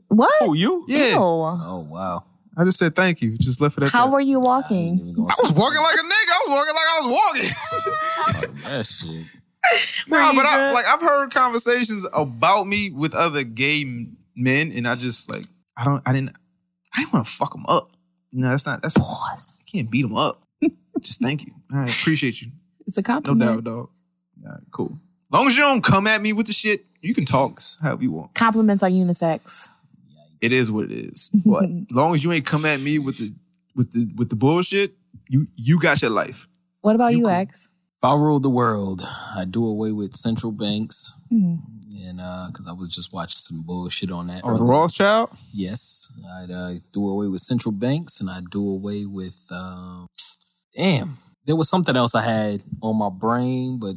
What? Oh, you? Yeah. Ew. Oh wow. I just said thank you. Just left it at How that. were you walking? I was walking like a nigga. I was walking like I was walking. That shit. no, you but I, like I've heard conversations about me with other gay men, and I just like I don't, I didn't, I didn't want to fuck them up. No, that's not. That's Pause. I can't beat them up. just thank you. All right, appreciate you. It's a compliment. No doubt, dog. All right, cool. long as you don't come at me with the shit, you can talk however you want. Compliments are unisex. It is what it is. But long as you ain't come at me with the with the with the bullshit, you you got your life. What about You you. X? If I ruled the world, I'd do away with central banks. Hmm. And uh, because I was just watching some bullshit on that. Oh, the. Rothschild? Yes, I'd uh, do away with central banks, and I'd do away with. Um, damn, there was something else I had on my brain, but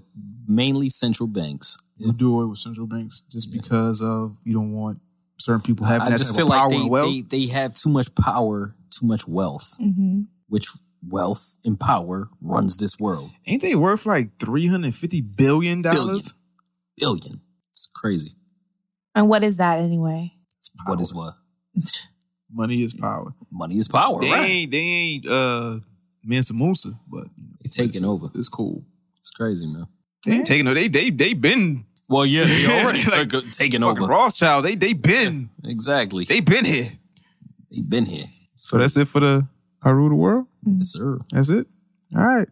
mainly central banks. You do away with central banks just because of you don't want certain people having I that just type feel of like power they, they they have too much power, too much wealth, Mm-hmm. which wealth and power runs this world. Ain't they worth like three hundred fifty billion Billion, dollars? billion. It's crazy. And what is that anyway? What is what? Money is power. Money is power, They right? ain't they ain't uh Mansa Musa, but you know, They taking it's, over. It's cool. It's crazy, man. They ain't taking over. They they they been Well, yeah, they already Like, took, uh, taking over. Rothschilds. They they been Exactly. they been here. They've been here. So that's it for the I rule the world. Mm. Yes, sir. That's it. All right.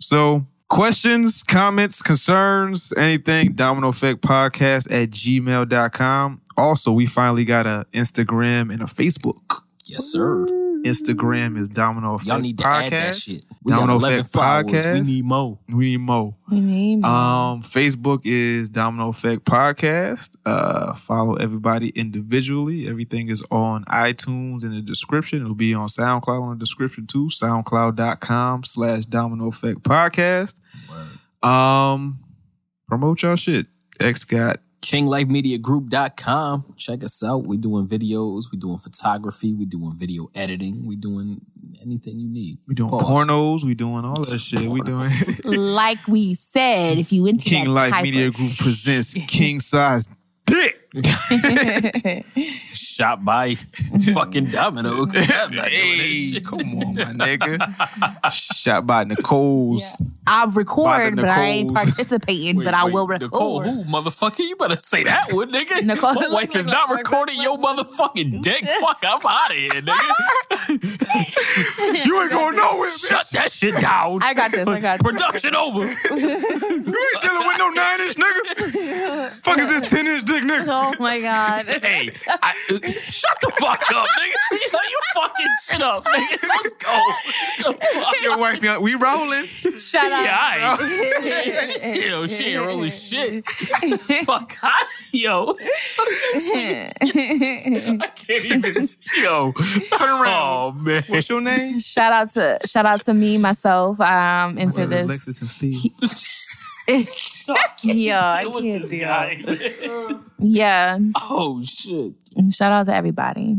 So questions, comments, concerns, anything, Domino Effect Podcast at gmail.com. Also, we finally got a Instagram and a Facebook. Yes, sir. Instagram is Domino Effect Y'all need to Podcast. add that shit. We Domino got 11 Effect followers. Podcast. We need more. We need more. We need more. Um, Facebook is Domino Effect Podcast. Uh, follow everybody individually. Everything is on iTunes in the description. It'll be on SoundCloud in the description too. SoundCloud.com slash Domino Effect Podcast. Um, promote y'all shit. X got KingLifeMediaGroup.com. Check us out. We're doing videos. we're doing photography. we're doing video editing. we're doing anything you need. We're doing Pause. pornos. we're doing all that shit. We're doing like we said, if you into King that Life type Media of Group presents King Size Dick. Shot by fucking Domino. hey, come on, my nigga. Shot by Nicole's. I'll record, By the but I ain't participating. Wait, but I wait, will record. Nicole, who, motherfucker? You better say that one, nigga. Nicole- My wife is not recording your motherfucking dick. Fuck, I'm out of here, nigga. You ain't going nowhere, bitch. Shut that shit down. I got this. I got this. Production over. You ain't dealing with no nine inch nigga. Fuck is this ten inch dick nigga? Oh my god. Hey, I, shut the fuck up, nigga. You, know, you fucking shit up, nigga. Let's go. The fuck? Your wife, be like, we rolling. Shut up. Yeah, all right. Yo, she ain't rolling shit. Fuck out. Yo. I can't even. Yo. Turn around. Oh, man. What's your name? shout out to shout out to me myself. Um, into this. Alexis and Steve. yeah, I Deal with can't this do guy. Yeah. Oh, shit. Shout out to everybody.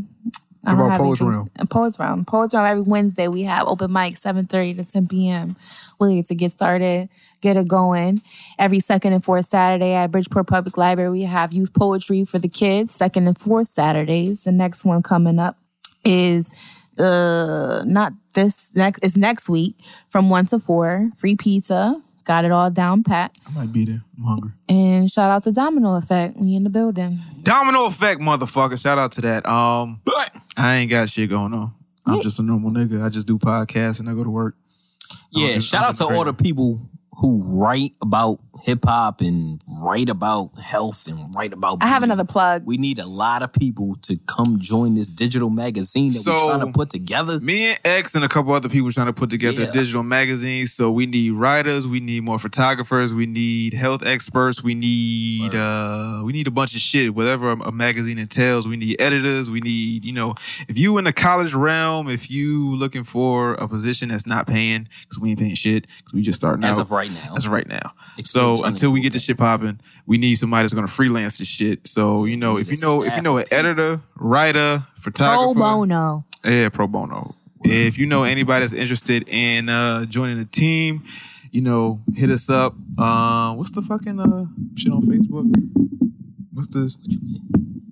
What about Poets anything- Realm? uh, Poets Realm. Poets Realm. Every Wednesday we have open mic, seven thirty to ten p.m. We get to get started, get it going. Every second and fourth Saturday at Bridgeport Public Library, we have youth poetry for the kids. Second and fourth Saturdays. The next one coming up is uh not this next is next week from one to four. Free pizza. Got it all down pat. I might be there. I'm hungry. And shout out to Domino Effect. We in the building. Domino effect, motherfucker. Shout out to that. Um, I ain't got shit going on. I'm just a normal nigga. I just do podcasts and I go to work. Yeah, I'm shout out just to all the people who write about hip hop and write about health and write about. I have another plug. We need a lot of people to come join this digital magazine that So, we're trying to put together. Me and X and a couple other people trying to put together Yeah. a digital magazine. So we need writers, we need more photographers, we need health experts, we need uh we need a bunch of shit. Whatever a, a magazine entails, we need editors, we need you know if you in the college realm, if you looking for a position that's not paying because we ain't paying shit because we just starting out As out of right now. As of right now. It's so until we get this shit popping, we need somebody that's gonna freelance this shit. So you know if you know if you know an editor, writer, photographer, Pro bono. yeah, pro bono. If you know anybody that's interested in uh, joining the team, you know, hit us up. Uh, what's the fucking uh, shit on Facebook? What's this?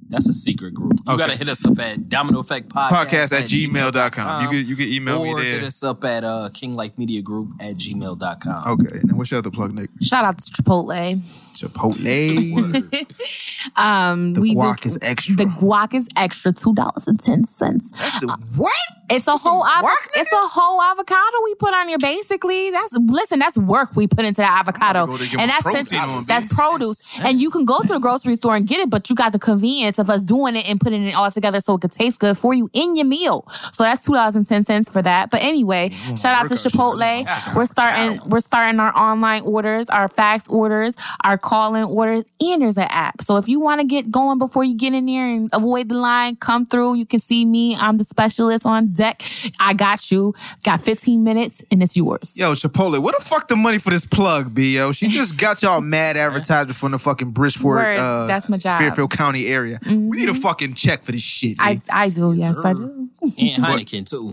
That's a secret group. You Okay. gotta hit us up at Domino Effect Podcast, Podcast at gmail.com. You can you can email or me there. hit us up at uh, King Life Media Group at gmail.com. Okay, and then what's your other plug, Nick? Shout out to Chipotle. Chipotle. Um, The we guac do, is extra. The guac is extra, two dollars and ten cents. That's a, what? It's a whole avo- it's a whole avocado we put on here. Basically, that's listen, that's work we put into that avocado, go and that's protein since- on that's produce. And you can go to the grocery store and get it, but you got the convenience of us doing it and putting it all together so it could taste good for you in your meal. So that's two dollars and ten cents for that. But anyway, shout out to Chipotle. We're starting we're starting our online orders, our fax orders, our call in orders, and there's an app. So if you want to get going before you get in there and avoid the line, come through. You can see me. I'm the specialist on deck. I got you. Got 15 minutes and it's yours. Yo, Chipotle, where the fuck the money for this plug, B, yo? She just got y'all mad advertisement from the fucking Bridgeport, Word, uh, that's my job. Mm-hmm. Fairfield County area. We need a fucking check for this shit. I, I do, yes, I do. And Heineken too.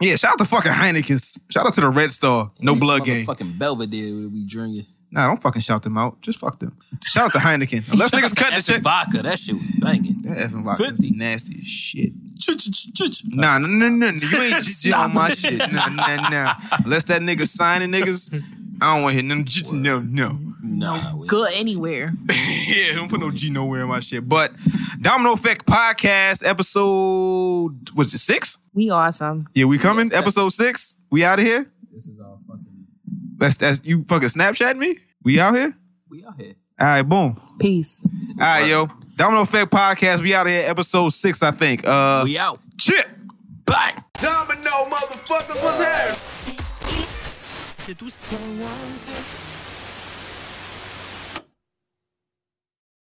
Yeah, shout out to fucking Heineken. Shout out to the Red Star. No blood game. Fucking Belvedere we drinking. Nah, don't fucking shout them out. Just fuck them. Shout out to Heineken. Unless niggas cut the Effen check. vodka. That shit was banging. That Effen vodka is nasty as shit. Nah, no, no, no, no. You ain't jit on my shit. Nah, nah, nah. Unless that nigga signing niggas, I don't want to hear them. jit- No, no. No. Good anywhere. yeah, don't put no G nowhere in my shit. But Domino Effect Podcast, episode, what's it, six? We awesome. Yeah, we coming? episode six? We out of here? This is all fucking. That's, that's, you fucking Snapchat me? We out here? We out here. All right, boom. Peace. All right, yo. Domino Effect Podcast. We out here. Episode six, I think. Uh, we out. Chip. Bang. Domino, motherfuckers, what's happening? C'est tout.